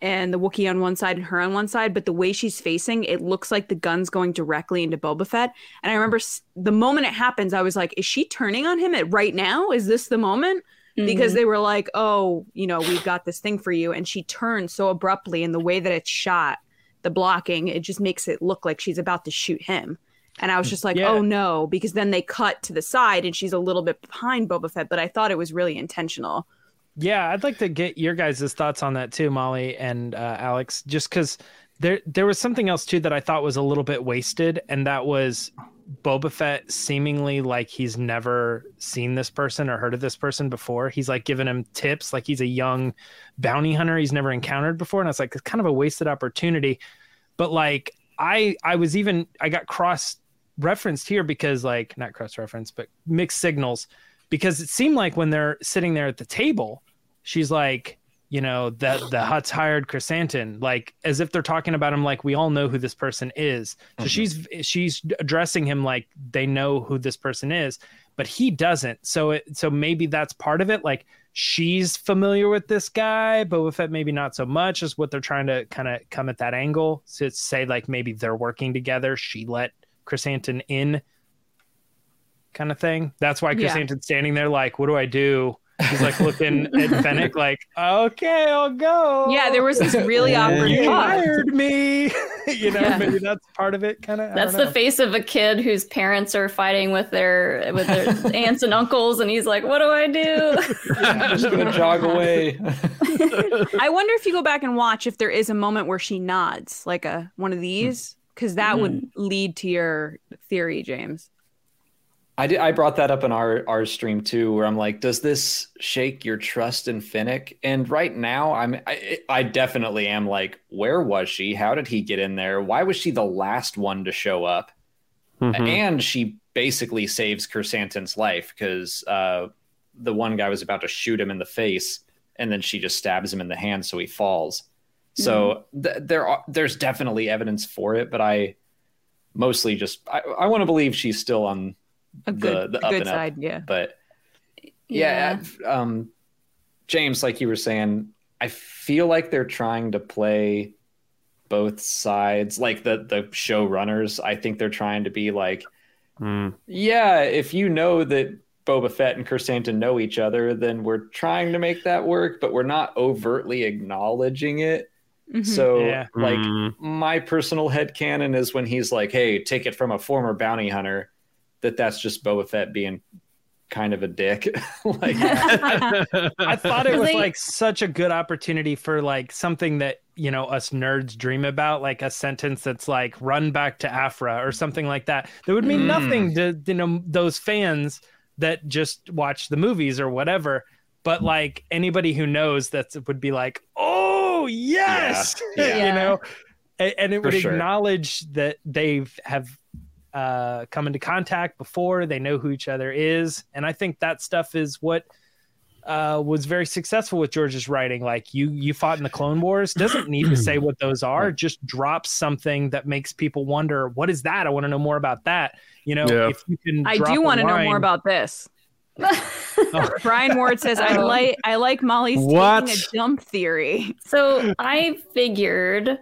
and the Wookiee on one side and her on one side. But the way she's facing, it looks like the gun's going directly into Boba Fett. And I remember s- the moment it happens, I was like, "Is she turning on him at right now? Is this the moment?" because
Mhm.
they were like, "Oh, you know, we've got this thing for you," and she turns so abruptly, and the way that it's shot, the blocking, it just makes it look like she's about to shoot him. And I was just like,
Yeah.
"Oh no!" Because then they cut to the side, and she's a little bit behind Boba Fett, but I thought it was really intentional.
Yeah, I'd like to get your guys' thoughts on that too, Molly and uh, Alex. Just because there there was something else too that I thought was a little bit wasted, and that was Boba Fett seemingly like he's never seen this person or heard of this person before. He's like giving him tips, like he's a young bounty hunter he's never encountered before, and I was like it's kind of a wasted opportunity. But like I I was even I got cross referenced here because like not cross reference, but mixed signals because it seemed like when they're sitting there at the table, she's like, you know, that the Hutts hired Chrysanthemum, like as if they're talking about him like we all know who this person is. So
Mhm.
she's she's addressing him like they know who this person is, but he doesn't. So it so maybe that's part of it. Like she's familiar with this guy, Boba Fett maybe not so much. Is what they're trying to kind of come at that angle to say like maybe they're working together. She let Chrysanthemum in kind of thing. That's why
Yeah.
Chrysanthemum's standing there like, what do I do? He's like looking at Fennec like, okay, I'll go.
Yeah, there was this really awkward
you hired me. you know,
Yeah.
maybe that's part of it, kind of.
That's the face of a kid whose parents are fighting with their with their aunts and uncles, and he's like, "What do I do?"
I'm just gonna jog away.
I wonder if you go back and watch if there is a moment where she nods, like a one of these, because that would lead to your theory, James.
I did, I brought that up in our our stream too, where I'm like, does this shake your trust in Fennec? And right now, I'm I, I definitely am like, where was she? How did he get in there? Why was she the last one to show up?
Mhm.
And she basically saves Krrsantan's life because uh, the one guy was about to shoot him in the face, and then she just stabs him in the hand, so he falls. So th- there are there's definitely evidence for it, but I mostly just I, I want to believe she's still on
A
the
good,
the
a
up
good
and up.
side, yeah.
But yeah, um, James, like you were saying, I feel like they're trying to play both sides. Like the the showrunners, I think they're trying to be like,
Mm.
yeah, if you know that Boba Fett and Krrsantan know each other, then we're trying to make that work, but we're not overtly acknowledging it.
Mhm.
So
Yeah.
like
Mm.
my personal head headcanon is when he's like, hey, take it from a former bounty hunter, that that's just Boba Fett being kind of a dick. like
I thought it was
they-
like such a good opportunity for like something that you know us nerds dream about, like a sentence that's like "run back to Afra" or something like that. That would mean
Mm.
nothing to you know those fans that just watch the movies or whatever. But like anybody who knows that would be like, "Oh yes,"
Yeah.
you know, and, and it
For
would
sure.
acknowledge that they have uh, come into contact before. They know who each other is, and I think that stuff is what uh, was very successful with George's writing. Like you, you fought in the Clone Wars. Doesn't need to say what those are. Just drop something that makes people wonder, what is that? I want to know more about that. You know,
Yeah.
if you can,
I do want to know more about this. Brian Ward says, "I
Oh.
like I like Molly's
What?
taking a dump theory."
So I figured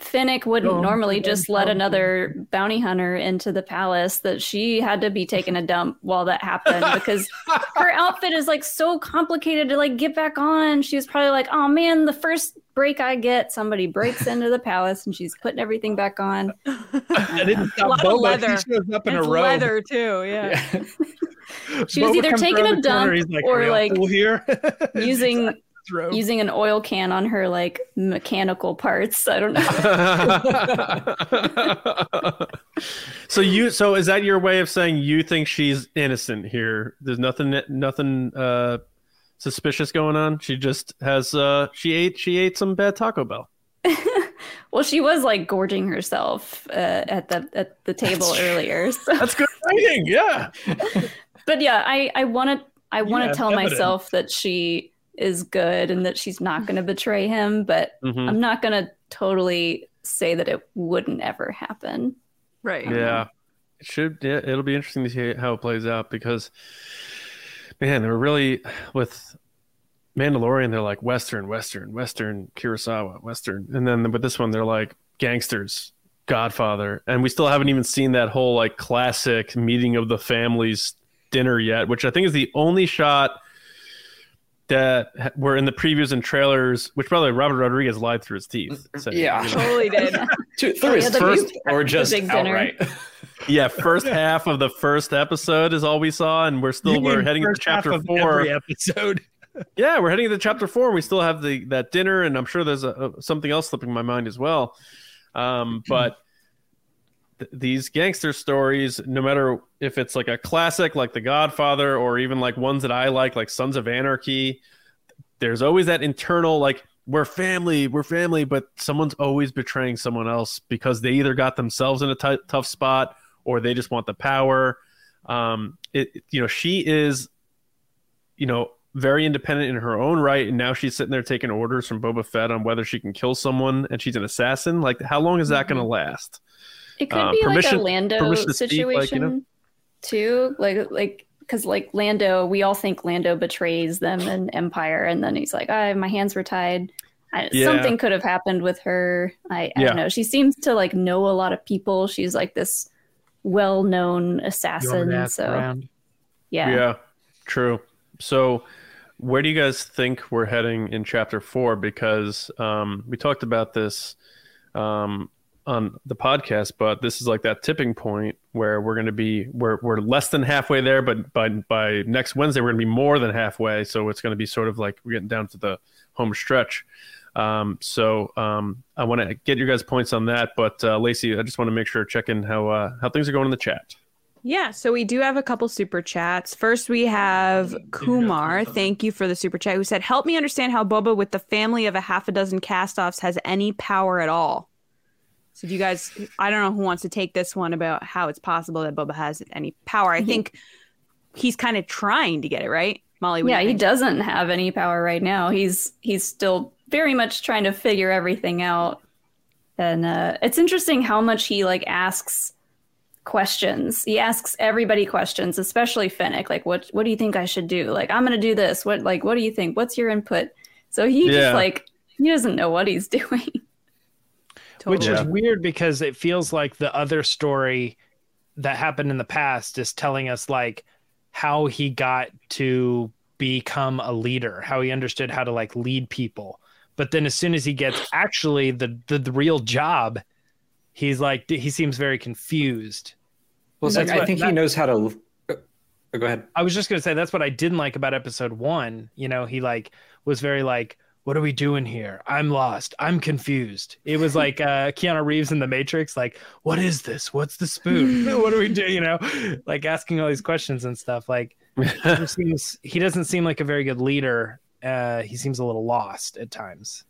Fennec wouldn't
Dump,
normally
dump,
just let
dump.
another bounty hunter into the palace, that she had to be taking a dump while that happened because her outfit is like so complicated to like get back on. She was probably like, oh man, the first break I get, somebody breaks into the palace and she's putting everything back on.
I didn't
A
stop
lot of leather.
He shows up in
it's
a robe.
leather too. Yeah.
yeah.
She was
Boba
either
comes
taking a
the corner,
dump or,
"Are y'all
like,
here
Using Using an oil can on her like mechanical parts. I don't know.
so you so is that your way of saying you think she's innocent here? There's nothing nothing uh suspicious going on. She just has uh she ate she ate some bad Taco Bell.
Well, she was like gorging herself uh, at the at the table
That's
earlier. So.
That's good writing. Yeah.
But yeah, I I want to I want to tell myself that she is good and that she's not going to betray him, but
Mhm.
I'm not going to totally say that it wouldn't ever happen.
Right.
Yeah. It should yeah, it'll be interesting to see how it plays out because man, they're really with Mandalorian, they're like Western, Western, Western, Kurosawa, Western. And then with this one, they're like gangsters, Godfather. And we still haven't even seen that whole like classic meeting of the families dinner yet, which I think is the only shot that were in the previews and trailers, which by the way, Robert Rodriguez lied through his teeth. saying,
Yeah.
you know,
Totally did.
To- through
Oh,
his
yeah,
first
big-
or
the
just
big dinner.
outright.
Yeah, first half of the first episode is all we saw, and we're still
You
we're heading to
first half
chapter
of
four.
Every episode.
Yeah, we're heading to chapter four, and we still have the that dinner, and I'm sure there's a, a, something else slipping my mind as well. Um, but th- these gangster stories, no matter if it's like a classic like The Godfather, or even like ones that I like, like Sons of Anarchy, there's always that internal like we're family, we're family, but someone's always betraying someone else because they either got themselves in a t- tough spot or they just want the power. Um, it you know she is, you know, very independent in her own right, and now she's sitting there taking orders from Boba Fett on whether she can kill someone, and she's an assassin. Like, how long is that going to last?
It could
Uh,
be
permission-
like a Lando
permission speak,
situation
like, you know?
too, like like because like Lando, we all think Lando betrays them and Empire, and then he's like, "I my hands were tied." I,
Yeah.
Something could have happened with her. I, I
Yeah.
don't know. She seems to like know a lot of people. She's like this well-known assassin. So
around.
yeah.
Yeah, true. So, where do you guys think we're heading in chapter four? Because um, we talked about this um, on the podcast, but this is like that tipping point where we're going to be we're we're less than halfway there, but by by next Wednesday we're going to be more than halfway. So it's going to be sort of like we're getting down to the home stretch. Um, so um, I want to get your guys' points on that, but uh, Lacey, I just want to make sure check in how uh, how things are going in the chat.
Yeah, so we do have a couple super chats. First, we have Kumar. Thank you for the super chat. Who said, "Help me understand how Boba, with the family of a half a dozen castoffs, has any power at all." So, do you guys? I don't know who wants to take this one about how it's possible that Boba has any power. I think he's kind of trying to get it right, Molly.
yeah, he doesn't have any power right now. He's he's still very much trying to figure everything out. And uh, it's interesting how much he like asks questions. He asks everybody questions, especially Fennec. Like, what what do you think I should do? Like, I'm gonna do this. What like what do you think? What's your input? So he
Yeah.
just like he doesn't know what he's doing.
Which
Yeah.
is weird because it feels like the other story that happened in the past is telling us like how he got to become a leader, how he understood how to like lead people. But then as soon as he gets actually the the, the real job, he's like he seems very confused.
Well, it's
That's
like, I
what-
think he knows how to. uh, go ahead.
I was just gonna say that's what I didn't like about episode one. You know, he like was very like, "What are we doing here? I'm lost. I'm confused." It was like uh, Keanu Reeves in The Matrix, like, "What is this? What's the spoon? what do we do?" You know, like asking all these questions and stuff. Like, he seems he doesn't seem like a very good leader. Uh, he seems a little lost at times.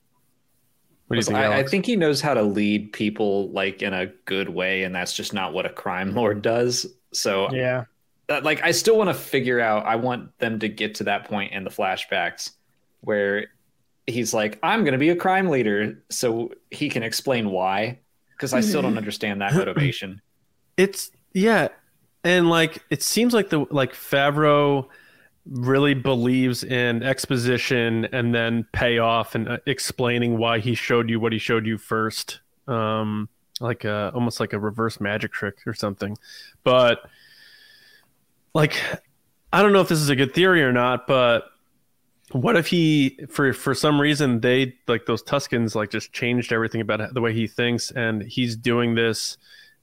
What do you think,
I, I think he knows how to lead people like in a good way, and that's just not what a crime lord does. So,
Yeah,
that, like, I still want to figure out. I want them to get to that point in the flashbacks where he's like, "I'm going to be a crime leader," so he can explain why. Because I still don't understand that motivation.
It's yeah, and like it seems like the like Favreau really believes in exposition and then payoff and uh, explaining why he showed you what he showed you first. Um, like a, almost like a reverse magic trick or something. But like, I don't know if this is a good theory or not, but what if he for for some reason they like those Tuskens like just changed everything about the way he thinks and he's doing this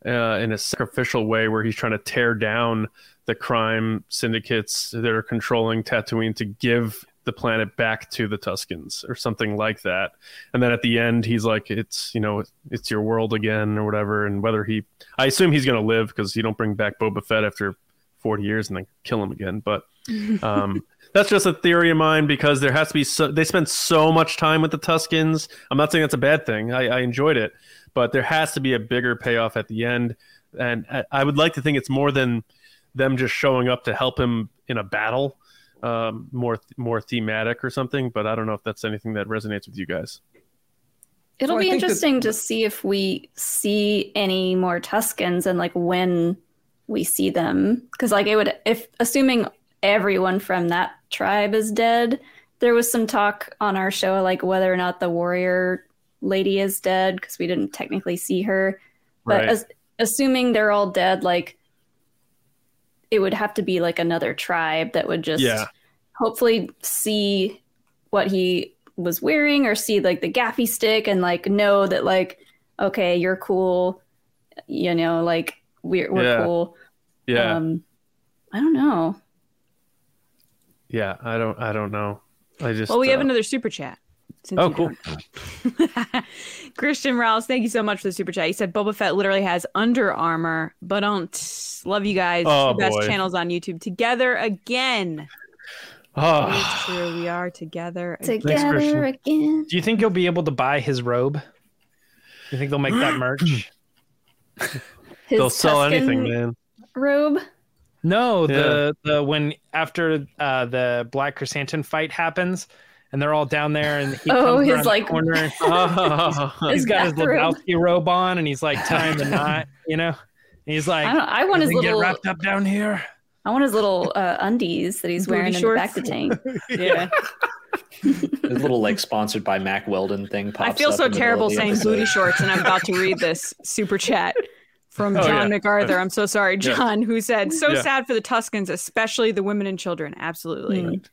uh, in a sacrificial way where he's trying to tear down the crime syndicates that are controlling Tatooine to give the planet back to the Tuskens or something like that. And then at the end, he's like, "It's you know, it's your world again" or whatever. And whether he, I assume he's going to live because you don't bring back Boba Fett after forty years and then kill him again. But um, that's just a theory of mine because there has to be so they spend so much time with the Tuskens. I'm not saying that's a bad thing. I, I enjoyed it, but there has to be a bigger payoff at the end. And I, I would like to think it's more than them just showing up to help him in a battle, um, more more thematic or something. But I don't know if that's anything that resonates with you guys.
It'll
Well, I
be
think that-
interesting to see if we see any more Tuskens and like when we see them. Because like it would, if assuming everyone from that tribe is dead, there was some talk on our show like whether or not the warrior lady is dead because we didn't technically see her. But
Right.
as, assuming they're all dead, like it would have to be like another tribe that would just
Yeah.
hopefully see what he was wearing or see like the gaffi stick and like know that like okay you're cool you know like we're, we're
Yeah.
cool
Yeah,
um i don't know
yeah. I don't. I don't know. I just.
Well, we have
uh,
another super chat. since
Oh, cool.
Christian Rouse, thank you so much for the super chat. He said Boba Fett literally has Under Armour, but don't love you guys.
Oh,
the best
boy.
channels on YouTube together again. It is
Oh,
true. We are together. again.
together
Christian.
again
do you think you'll be able to buy his robe? Do you think they'll make that merch?
they'll sell
Tusken
anything, man.
robe
No, the the when after uh, the Black Chrysanthemum fight happens, and they're all down there, and he
Oh,
comes
his,
around the
like-
corner.
Oh,
he's
his
got his
bathrobe.
Lebowski robe on, and he's like tying the knot, you know. And he's like,
i don't i want his little
get wrapped up down here.
i want his little uh, undies that he's
Booty
wearing in the back of the tank
Yeah.
A little like sponsored by Mack Weldon thing.
I feel
up
so
in the middle
terrible saying booty shorts, and I'm about to read this super chat from
Oh,
John
yeah.
MacArthur. I'm so sorry,
Yeah.
John, who said, "So
Yeah.
sad for the Tuskens, especially the women and children." Absolutely,
Mm.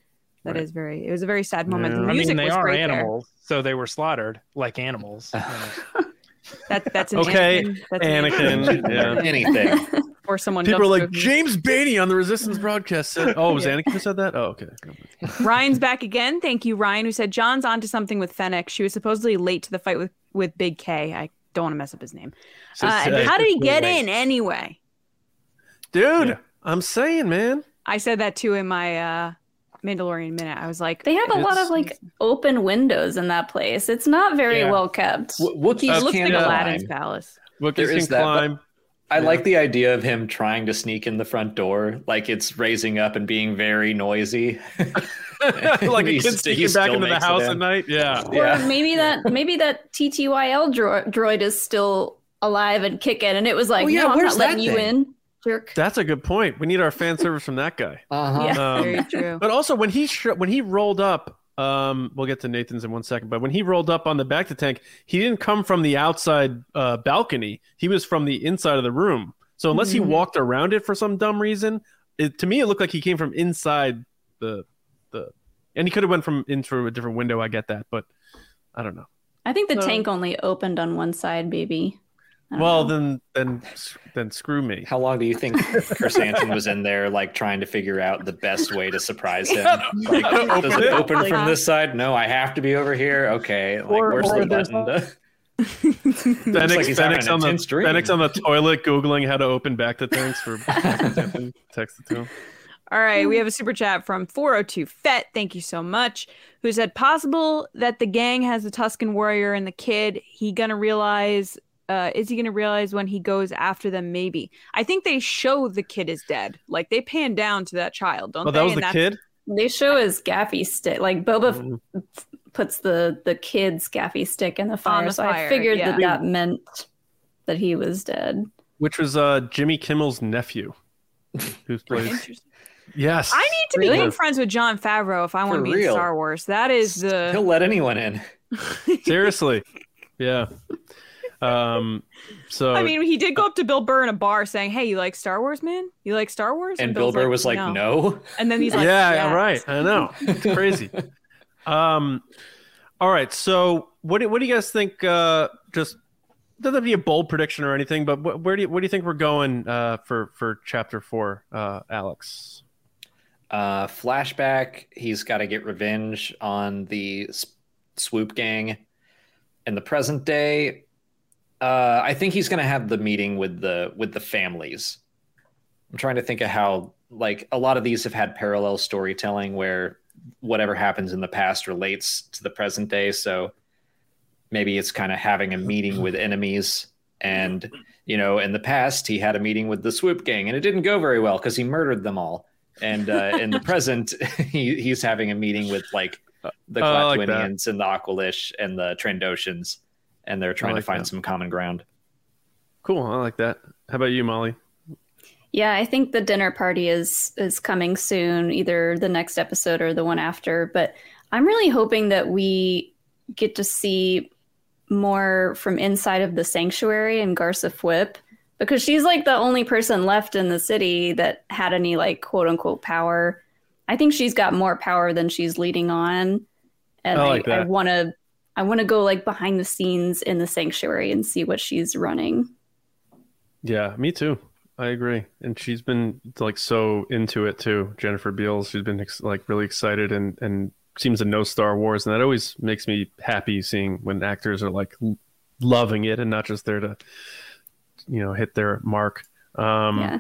That is very. It was a very sad moment.
Yeah.
The
I mean, they
was
are
great there.
animals, so they were slaughtered like animals. you.
That that's an
Okay,
Anakin. That's an
Anakin. Yeah.
Anything.
or someone.
People are like
through-
James Beatty on the Resistance broadcast said. Oh, was Anakin who said that? Oh, okay.
Ryan's back again. Thank you, Ryan, who said John's onto something with Fennec. She was supposedly late to the fight with with Big K. I don't want to mess up his name.
So-
Uh,
so-
how did he get
Wait.
in anyway?
dude.
Yeah.
I'm saying, man.
I said that too in my uh, Mandalorian minute. I was like,
They have a lot of like open windows in that place. It's not very
Yeah.
well kept.
W- Wookiees
it looks
can't
like
climb.
Aladdin's palace.
Wookiees
There
can
is that, but-
climb.
I
Yeah.
like the idea of him trying to sneak in the front door, like it's raising up and being very noisy.
like a kid sneaking back into the house
in.
at night. Yeah.
Or
Yeah.
maybe that maybe that TTYL dro- droid is still alive and kicking, and it was like,
Oh, yeah,
no, I'm not letting
that
you
thing?"
in, jerk.
That's a good point. We need our fan service from that guy.
Uh-huh.
Yeah.
Um,
Very true.
But also when he sh- when he rolled up, um, we'll get to Nathan's in one second. But when he rolled up on the bacta tank, he didn't come from the outside uh, balcony. He was from the inside of the room. So unless he
Mhm.
walked around it for some dumb reason, it, to me it looked like he came from inside the the, and he could have went from into a different window. I get that, but I don't know.
I think the
So-
tank only opened on one side, baby. I don't
Well,
know.
then then then screw me.
How long do you think Chris Chrysanthemum was in there, like trying to figure out the best way to surprise him? Like, does
Open
it
it.
open
Like-
from this side? No, I have to be over here. Okay, like
Or-
where's
or
the
there's
button? to-
Fennec,
like he's having
Fennec's
an
on the
intense dream.
Fennec's on the toilet googling how to open bacta tanks for text it to him.
All right, we have a super chat from 402 Fet. Thank you so much. Who said possible that the gang has the Tusken warrior and the kid. He gonna realize? Uh, is he gonna realize when he goes after them? Maybe. I think they show the kid is dead. Like they pan down to that child, don't
Oh,
they?
that was
And
the kid.
they show his gaffi stick. Like Boba f-
Mm.
puts the the kid's gaffi stick in the fire,
the
so
fire,
I figured that
yeah.
that meant that he was dead.
which was uh Jimmy Kimmel's nephew, who's played.
Interesting.
Yes,
I need to
Really?
become friends with Jon Favreau if I want to be in. Star Wars. That is the He'll
let anyone in.
seriously, yeah. Um, so
I mean, he did go up to Bill Burr in a bar saying, "Hey, you like Star Wars, man? You like Star Wars?"
And Bill
Bill's
Burr was like, no.
And then he's like,
yeah,
"Yes."
right. I know it's crazy. um, all right. So what do what do you guys think? Uh, just doesn't have to be a bold prediction or anything, but wh- where do you, where do you think we're going uh, for for chapter four, uh, Alex?
Uh, flashback. He's got to get revenge on the s- swoop gang. In the present day, uh, I think he's going to have the meeting with the with the families. I'm trying to think of how like a lot of these have had parallel storytelling where whatever happens in the past relates to the present day. So maybe it's kind of having a meeting with enemies and you know in the past he had a meeting with the swoop gang and it didn't go very well because he murdered them all and uh, in the present he, he's having a meeting with like the
I like
and the Aqualish and the Trandoshans and they're trying
like
to find
that.
some common ground
Cool. I like that. How about you, Molly?
Yeah, I think the dinner party is is coming soon, either the next episode or the one after. But I'm really hoping that we get to see more from inside of the sanctuary and Garsa Fwip because she's like the only person left in the city that had any like quote unquote power. I think she's got more power than she's leading on, and
I
I,
like
I
that.
want to I want to go like behind the scenes in the sanctuary and see what she's running.
Yeah, me too. I agree. And she's been like so into it too. Jennifer Beals, she's been ex- like really excited and and seems to know Star Wars, and that always makes me happy seeing when actors are like loving it and not just there to you know hit their mark. Um,
yeah.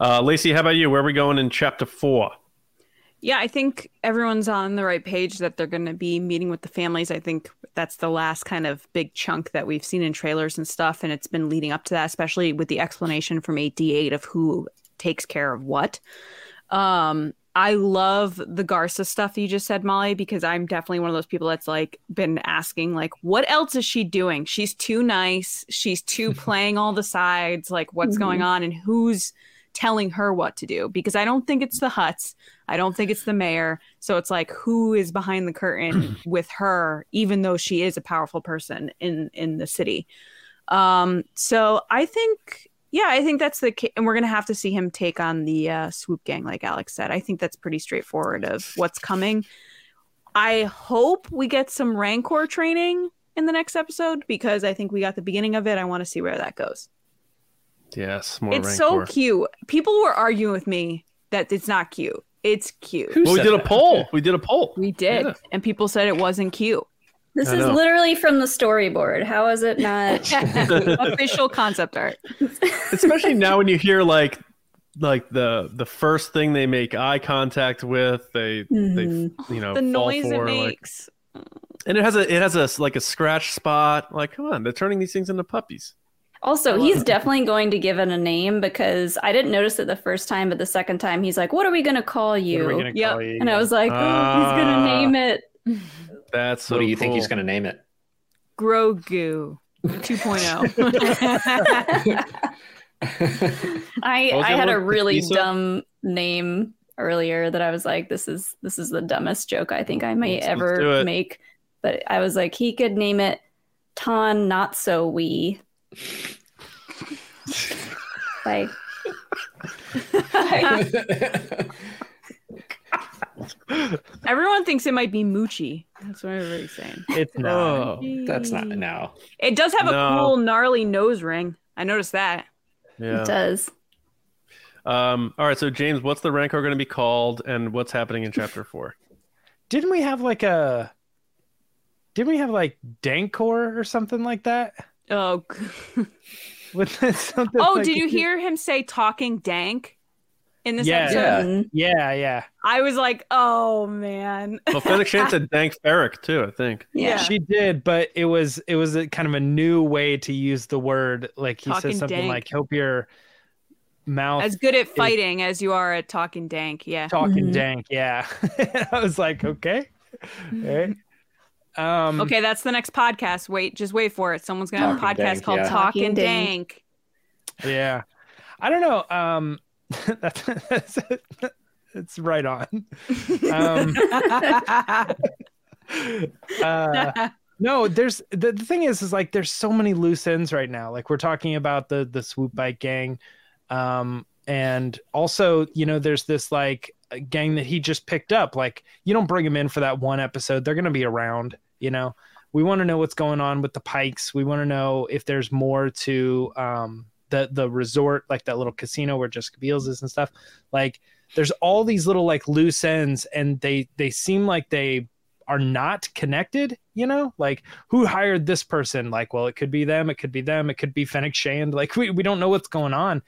uh, Lacey, how about you? Where are we going in chapter four?
Yeah, I think everyone's on the right page that they're going to be meeting with the families. I think that's the last kind of big chunk that we've seen in trailers and stuff. And it's been leading up to that, especially with the explanation from 8D8 of who takes care of what. Um, I love the Garsa stuff you just said, Molly, because I'm definitely one of those people that's like been asking, like, what else is she doing? She's too nice. She's too playing all the sides. Like, what's
Mhm.
going on and who's telling her what to do? Because I don't think it's the Hutts. I don't think it's the mayor. So it's like who is behind the curtain with her, even though she is a powerful person in in the city. Um, so I think, yeah, I think that's the ca- and we're gonna have to see him take on the uh, swoop gang, like Alex said. I think that's pretty straightforward of what's coming. I hope we get some Rancor training in the next episode because I think we got the beginning of it. I want to see where that goes.
Yes, more
it's so
Rancor.
cute. People were arguing with me that it's not cute. It's cute.
Well, we
said
did a poll. We did a poll.
We did,
Yeah.
and people said it wasn't cute.
This
I
is
know.
literally from the storyboard. How is it not?
Official concept art.
Especially now when you hear like like the the first thing they make eye contact with. They
Mhm.
they you know
the
fall
noise it
for, like-
makes.
and it has a it has a like a scratch spot. Like come on, they're turning these things into puppies.
Also, he's definitely going to give it a name because I didn't notice it the first time, but the second time he's like, "What are we going to call you?"
are
Yep.
you?
And I was like, "Oh, he's going
Ah.
to name it."
That's so
what do you think he's going to name it?
Grogu oh. 2.0.
I
What was
I had a really
Pizza?
dumb name earlier that I was like, "This is this is the dumbest joke I think I may
Let's- let's
ever make." But I was like, he could name it Ton Not So Wee. Like
Everyone thinks it might be Moochie. That's what everybody's saying.
It's not.
Oh,
That's not no.
It does have a cool, gnarly nose ring. I noticed that.
yeah.
it does.
Um. All right. So James, what's the Rancor going to be called, and what's happening in Chapter Four?
Didn't we have like a? Didn't we have like Dankor or something like that?
Oh,
With something
oh!
like-
Did you hear him say "talking dank" in this
Yeah.
episode?
Yeah.
Yeah, yeah.
I was like, "Oh man!"
Well, Fennec Shand said Dank Farrik too. I think.
Yeah.
She did, but it was it was a kind of a new way to use the word. Like he
Talking
says something
dank.
like, "Hope your mouth
As good at fighting as you are at talking dank. Yeah.
talking
Mhm.
dank." Yeah, I was like, okay, right. Um,
Okay, that's the next podcast. Wait, just wait for it. Someone's gonna have a podcast
dank,
called
yeah.
Talking
Talking
Dank.
Dank.
yeah, I don't know. Um, that's, that's it's right on. Um, uh, no, there's the, the thing is, is like there's so many loose ends right now. Like we're talking about the the swoop bike gang, um, and also you know there's this like gang that he just picked up. Like you don't bring them in for that one episode; they're gonna be around. You know, we want to know what's going on with the Pikes. We want to know if there's more to um the the resort, like that little casino where Jessica Biels is and stuff. Like there's all these little like loose ends, and they they seem like they are not connected, you know? Like who hired this person? Like, well, it could be them, it could be them, it could be Fennec Shand. Like we, we don't know what's going on.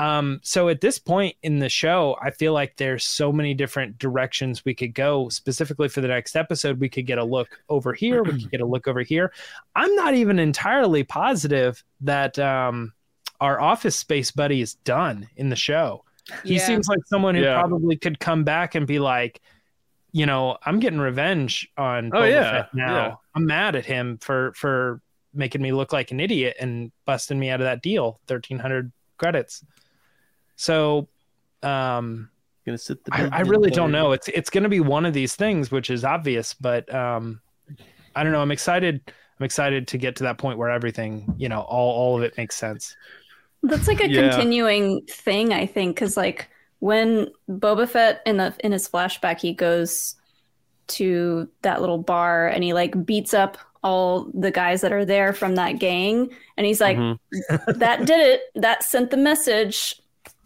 Um, so at this point in the show, I feel like there's so many different directions we could go. Specifically for the next episode, we could get a look over here, we could get a look over here. I'm not even entirely positive that um our office space buddy is done in the show. He
Yeah.
seems like someone who
Yeah.
probably could come back and be like, you know, I'm getting revenge on
Oh,
Boba
yeah,
Fett now.
yeah.
I'm mad at him for for making me look like an idiot and busting me out of that deal, 1300 credits. So, um
Gonna sit the
I, I really don't know. It's it's going to be one of these things, which is obvious, but um, I don't know. I'm excited. I'm excited to get to that point where everything, you know, all all of it makes sense.
That's like a
Yeah.
continuing thing, I think, because like when Boba Fett in the in his flashback, he goes to that little bar and he like beats up all the guys that are there from that gang, and he's like,
Mhm.
"That did it. That sent the message."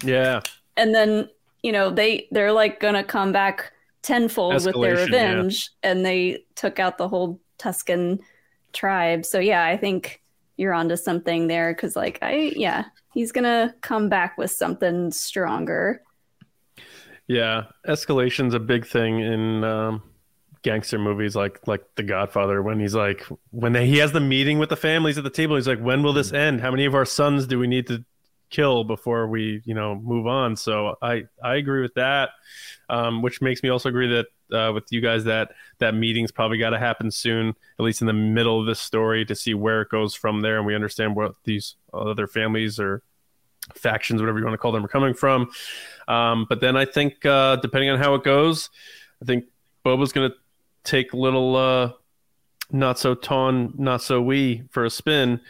Yeah.
And then you know they they're like gonna come back tenfold with their
Escalation, yeah.
revenge, and they took out the whole Tusken tribe. So yeah, I think you're onto something there because like I yeah he's gonna come back with something stronger.
Yeah, escalation's a big thing in um, gangster movies, like like The Godfather. When he's like, when they, he has the meeting with the families at the table, he's like, "When will this end? How many of our sons do we need to kill before we, you know, move on?" So I I agree with that, um, which makes me also agree that uh, with you guys that that meeting's probably got to happen soon, at least in the middle of this story, to see where it goes from there, and we understand what these other families or factions, whatever you want to call them, are coming from. Um, but then I think, uh, depending on how it goes, I think Boba's going to take little uh, not so ton, not so wee for a spin,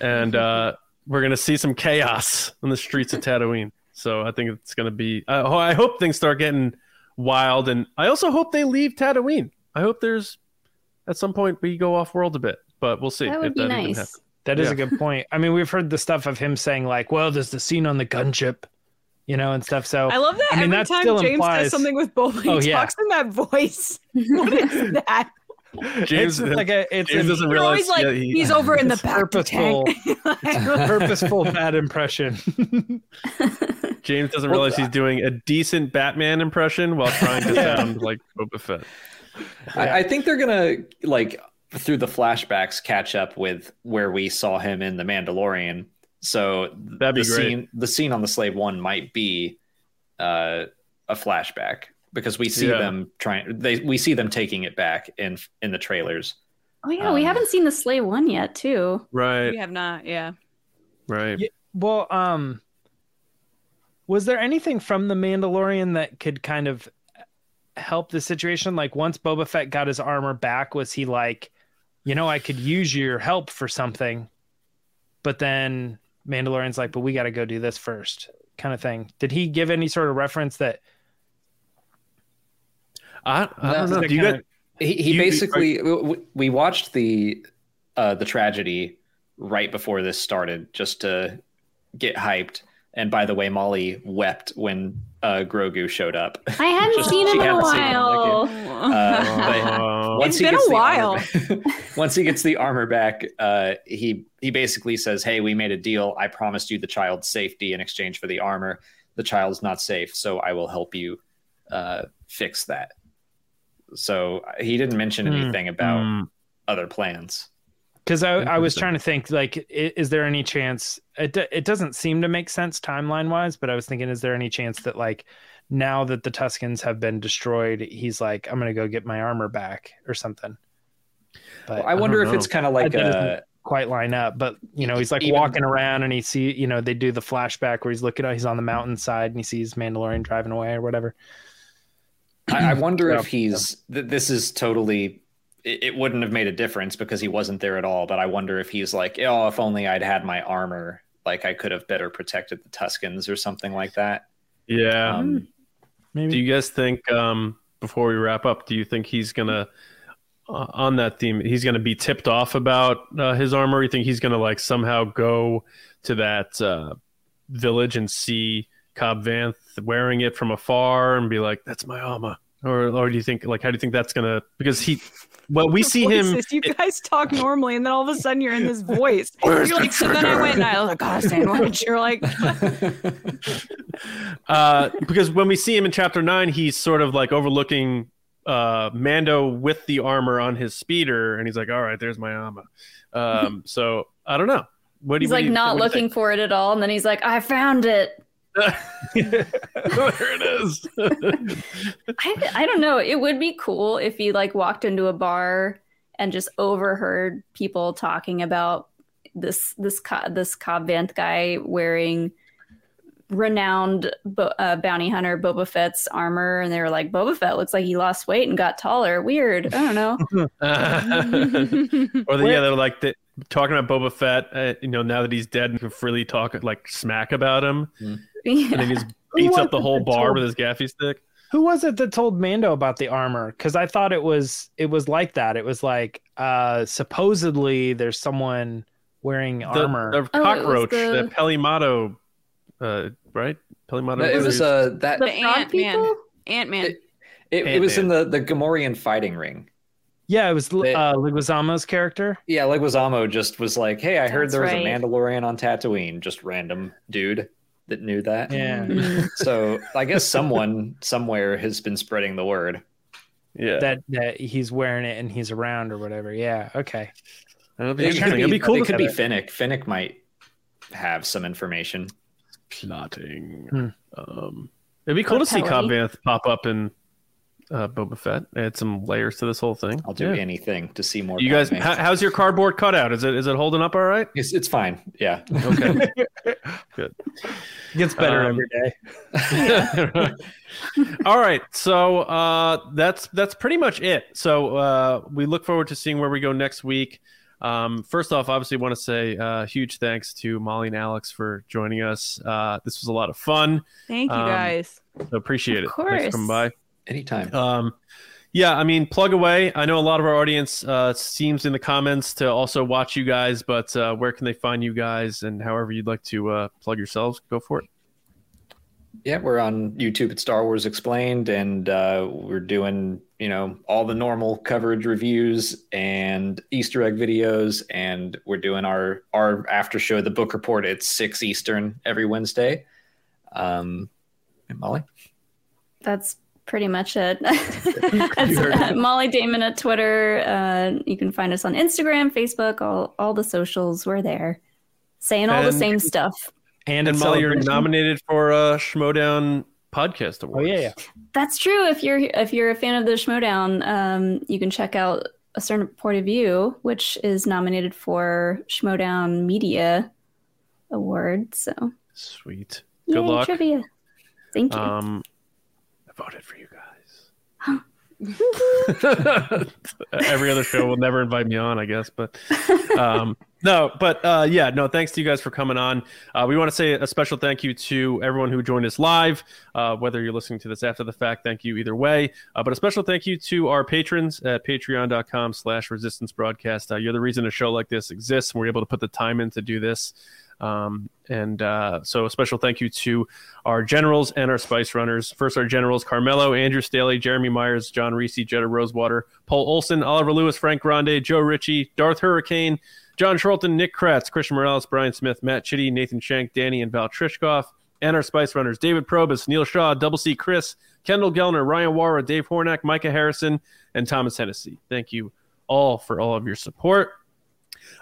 and uh, we're going to see some chaos in the streets of Tatooine. So I think it's going to be. I I hope things start getting wild, and I also hope they leave Tatooine. I hope there's at some point we go off world a bit, but we'll see
That would
if
be
that
nice.
happens.
That is
Yeah.
a good point. I mean, we've heard the stuff of him saying like, "Well, there's the scene on the gunship," you know, and stuff. So
I love that
I mean,
every
that
time James
implies-
does something with Boba, he
Oh, yeah.
talks in that voice. What is that?
James,
it's like a it's
James
a
doesn't
You're
realize
always like,
yeah, he-
he's over in the
It's
back of the
purposeful. purposeful bad impression.
James doesn't realize he's doing a decent Batman impression while trying to
Yeah.
sound like Boba Fett.
I, I think they're gonna like through the flashbacks catch up with where we saw him in the Mandalorian. So
That'd be
the
great.
scene the scene on the slave one might be uh, a flashback because we see
Yeah.
them trying they we see them taking it back in in the trailers.
Oh yeah, we
Um,
haven't seen the Slave one yet, too.
Right,
We have not. Yeah.
right.
Yeah. Well, um, was there anything from the Mandalorian that could kind of help the situation? Like once Boba Fett got his armor back, was he like, you know, I could use your help for something, but then Mandalorian's like, but we got to go do this first, kind of thing. Did he give any sort of reference that?
I, I don't know. Do you
kinda-
got?
He, he
You-
basically w- w- we watched the uh, the tragedy right before this started just to get hyped. And by the way, Molly wept when uh, Grogu showed up.
I hadn't
Just-
seen him in a
hadn't
while.
Uh, but once he
been
gets
a
the
while.
armor back- once he gets the armor back, uh, he he basically says, "Hey, we made a deal. I promised you the child's safety in exchange for the armor. The child's not safe, so I will help you uh, fix that." So uh, he didn't mention
Hmm.
anything about
mm,
other plans.
Because I, I was trying to think, like, is there any chance? It it doesn't seem to make sense timeline wise, but I was thinking, is there any chance that like now that the Tuskens have been destroyed, he's like, I'm gonna go get my armor back or something. But
I wonder
don't
if it's kind of like a
quite line up. But you know, he's like
Even-
walking around and he see, you know, they do the flashback where he's looking, he's on the mountainside and he sees Mandalorian driving away or whatever.
I, I wonder
Yeah.
if he's th- this is totally it, it wouldn't have made a difference because he wasn't there at all but i wonder if he's like oh if only i'd had my armor like i could have better protected the tuskens or something like that
yeah.
um,
Maybe.
Do you guys think, um, before we wrap up, do you think he's gonna, uh, on that theme, he's gonna be tipped off about uh, his armor? You think he's gonna like somehow go to that uh, village and see Cobb Vanth wearing it from afar and be like, "That's my armor," or or do you think like how do you think that's gonna? Because he, well, we see him.
You guys talk normally, and then all of a sudden you're in this voice.
Where's
You're
the
like, so then I went and I was like, got a sandwich. You're like,
uh, because when we see him in chapter nine, he's sort of like overlooking uh, Mando with the armor on his speeder, and he's like, "All right, there's my armor." Um, so I don't know. What do
He's
you, what
like
do you-
not
do you
looking for it at all, and then he's like, "I found it."
Think? there it is.
I I don't know. It would be cool if he like walked into a bar and just overheard people talking about this this this Cobb Vanth guy wearing renowned bo- uh, bounty hunter Boba Fett's armor, and they were like, "Boba Fett looks like he lost weight and got taller. Weird. I don't know."
or the, yeah, they're like the, talking about Boba Fett. Uh, you know, now that he's dead, and can freely talk like smack about him, and then he just beats up the whole bar with his gaffy stick.
Who was it that told Mando about the armor? Because I thought it was it was like that. It was like uh supposedly there's someone wearing
The,
armor.
the
Oh,
cockroach,
the-
the Peli Motto, uh, right? Peli Motto.
it was uh that
the
The Ant-Man. Ant Man.
it, it, it was in the the gamorrean fighting ring
yeah, it was
they-
uh, Leguizamo's character.
yeah leguizamo just was like hey i heard
That's
there was
right.
a mandalorian on tatooine just random dude that knew that
Yeah,
so i guess someone somewhere has been spreading the word
yeah.
that that he's wearing it and he's around or whatever. Yeah, okay.
That'll be
It
interesting.
could be,
It'd be cool
it could be Fennec. Fennec might have some information.
plotting.
Hmm.
Um, it'd be cool
Or
to see Cobb pop up in uh, Boba Fett. Add some layers to this whole thing.
I'll do
Yeah.
anything to see more.
You guys, how, how's your cardboard cutout? Is it is it holding up all right?
it's, it's fine. Yeah.
Okay, good.
Gets better
Um,
every day.
all right, so uh, that's that's pretty much it. So uh, we look forward to seeing where we go next week. Um, first off, obviously, want to say uh, huge thanks to Molly and Alex for joining us. Uh, this was a lot of fun.
Thank you
Um,
guys.
So appreciate
Of
it. Thanks for coming by.
Anytime.
Um, yeah, I mean, plug away. I know a lot of our audience uh, seems in the comments to also watch you guys, but uh, where can they find you guys? And however you'd like to uh, plug yourselves, go for it.
Yeah, we're on YouTube at Star Wars Explained, and uh, we're doing you know all the normal coverage reviews and Easter egg videos, and we're doing our our after show, the book report at six Eastern every Wednesday. Um, and Molly.
That's pretty much it. That's, Molly Damon at Twitter. Uh, you can find us on Instagram, Facebook, all all the socials. We're there, saying all
And-
the same stuff.
And,
And Molly, you're nominated for uh, Schmodown Podcast
Oh yeah, yeah.
That's true. If you're if you're a fan of the Schmodown, um, you can check out a certain point of view, which is nominated for Schmodown Media Award. So
Sweet.
yay,
Good luck.
trivia. Thank you.
Um, I voted for you guys. Every other show will never invite me on, I guess. But um, no, but uh, yeah, no. Thanks to you guys for coming on. Uh, we want to say a special thank you to everyone who joined us live. Uh, whether you're listening to this after the fact, thank you either way. Uh, but a special thank you to our patrons at Patreon.com/slash Resistance Broadcast. Uh, you're the reason a show like this exists. and We're able to put the time in to do this. Um, and uh, so a special thank you to our generals and our spice runners. First, our generals Carmelo, Andrew Staley, Jeremy Myers, John Reese, Jetta Rosewater, Paul Olson, Oliver Lewis, Frank Grande, Joe Ritchie, Darth Hurricane, John Charlton, Nick Kratz, Christian Morales, Brian Smith, Matt Chitty, Nathan Shank, Danny, and Val Trishkoff. And our spice runners David Probus, Neil Shaw, Double C Chris, Kendall Gellner, Ryan Warra, Dave Hornack, Micah Harrison, and Thomas Hennessy. Thank you all for all of your support.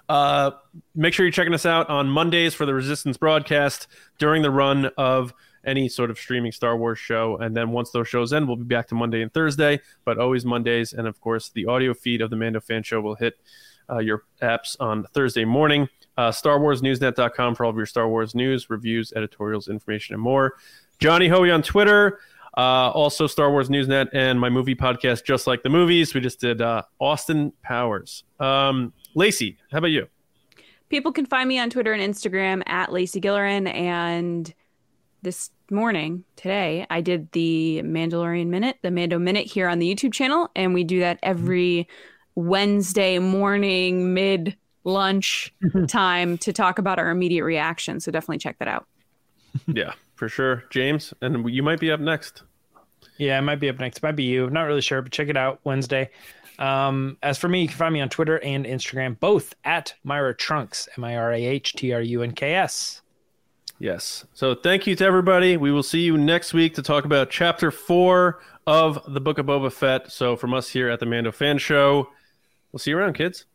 Uh, make sure you're checking us out on Mondays for the Resistance broadcast during the run of any sort of streaming Star Wars show. And then once those shows end, we'll be back to Monday and Thursday, but always Mondays. And of course, the audio feed of the Mando Fan Show will hit uh, your apps on Thursday morning. Uh, StarWarsNewsNet.com for all of your Star Wars news, reviews, editorials, information, and more. Johnny Hoey on Twitter. Uh, also, Star Wars Newsnet and my movie podcast, Just Like the Movies. We just did uh, Austin Powers. Um, Lacey, how about you?
People can find me on Twitter and Instagram at Lacey Gillerin. And this morning, today, I did the Mandalorian Minute, the Mando Minute here on the YouTube channel. And we do that every Wednesday morning, mid lunch time to talk about our immediate reaction. So definitely check that out.
yeah, for sure. James, and you might be up next.
Yeah, it might be up next. It might be you. I'm not really sure, but check it out Wednesday. Um, as for me, you can find me on Twitter and Instagram, both at Mirah Trunks, M I R A H T R U N K S.
Yes. So thank you to everybody. We will see you next week to talk about chapter four of the Book of Boba Fett. So from us here at the Mando Fan Show, we'll see you around, kids.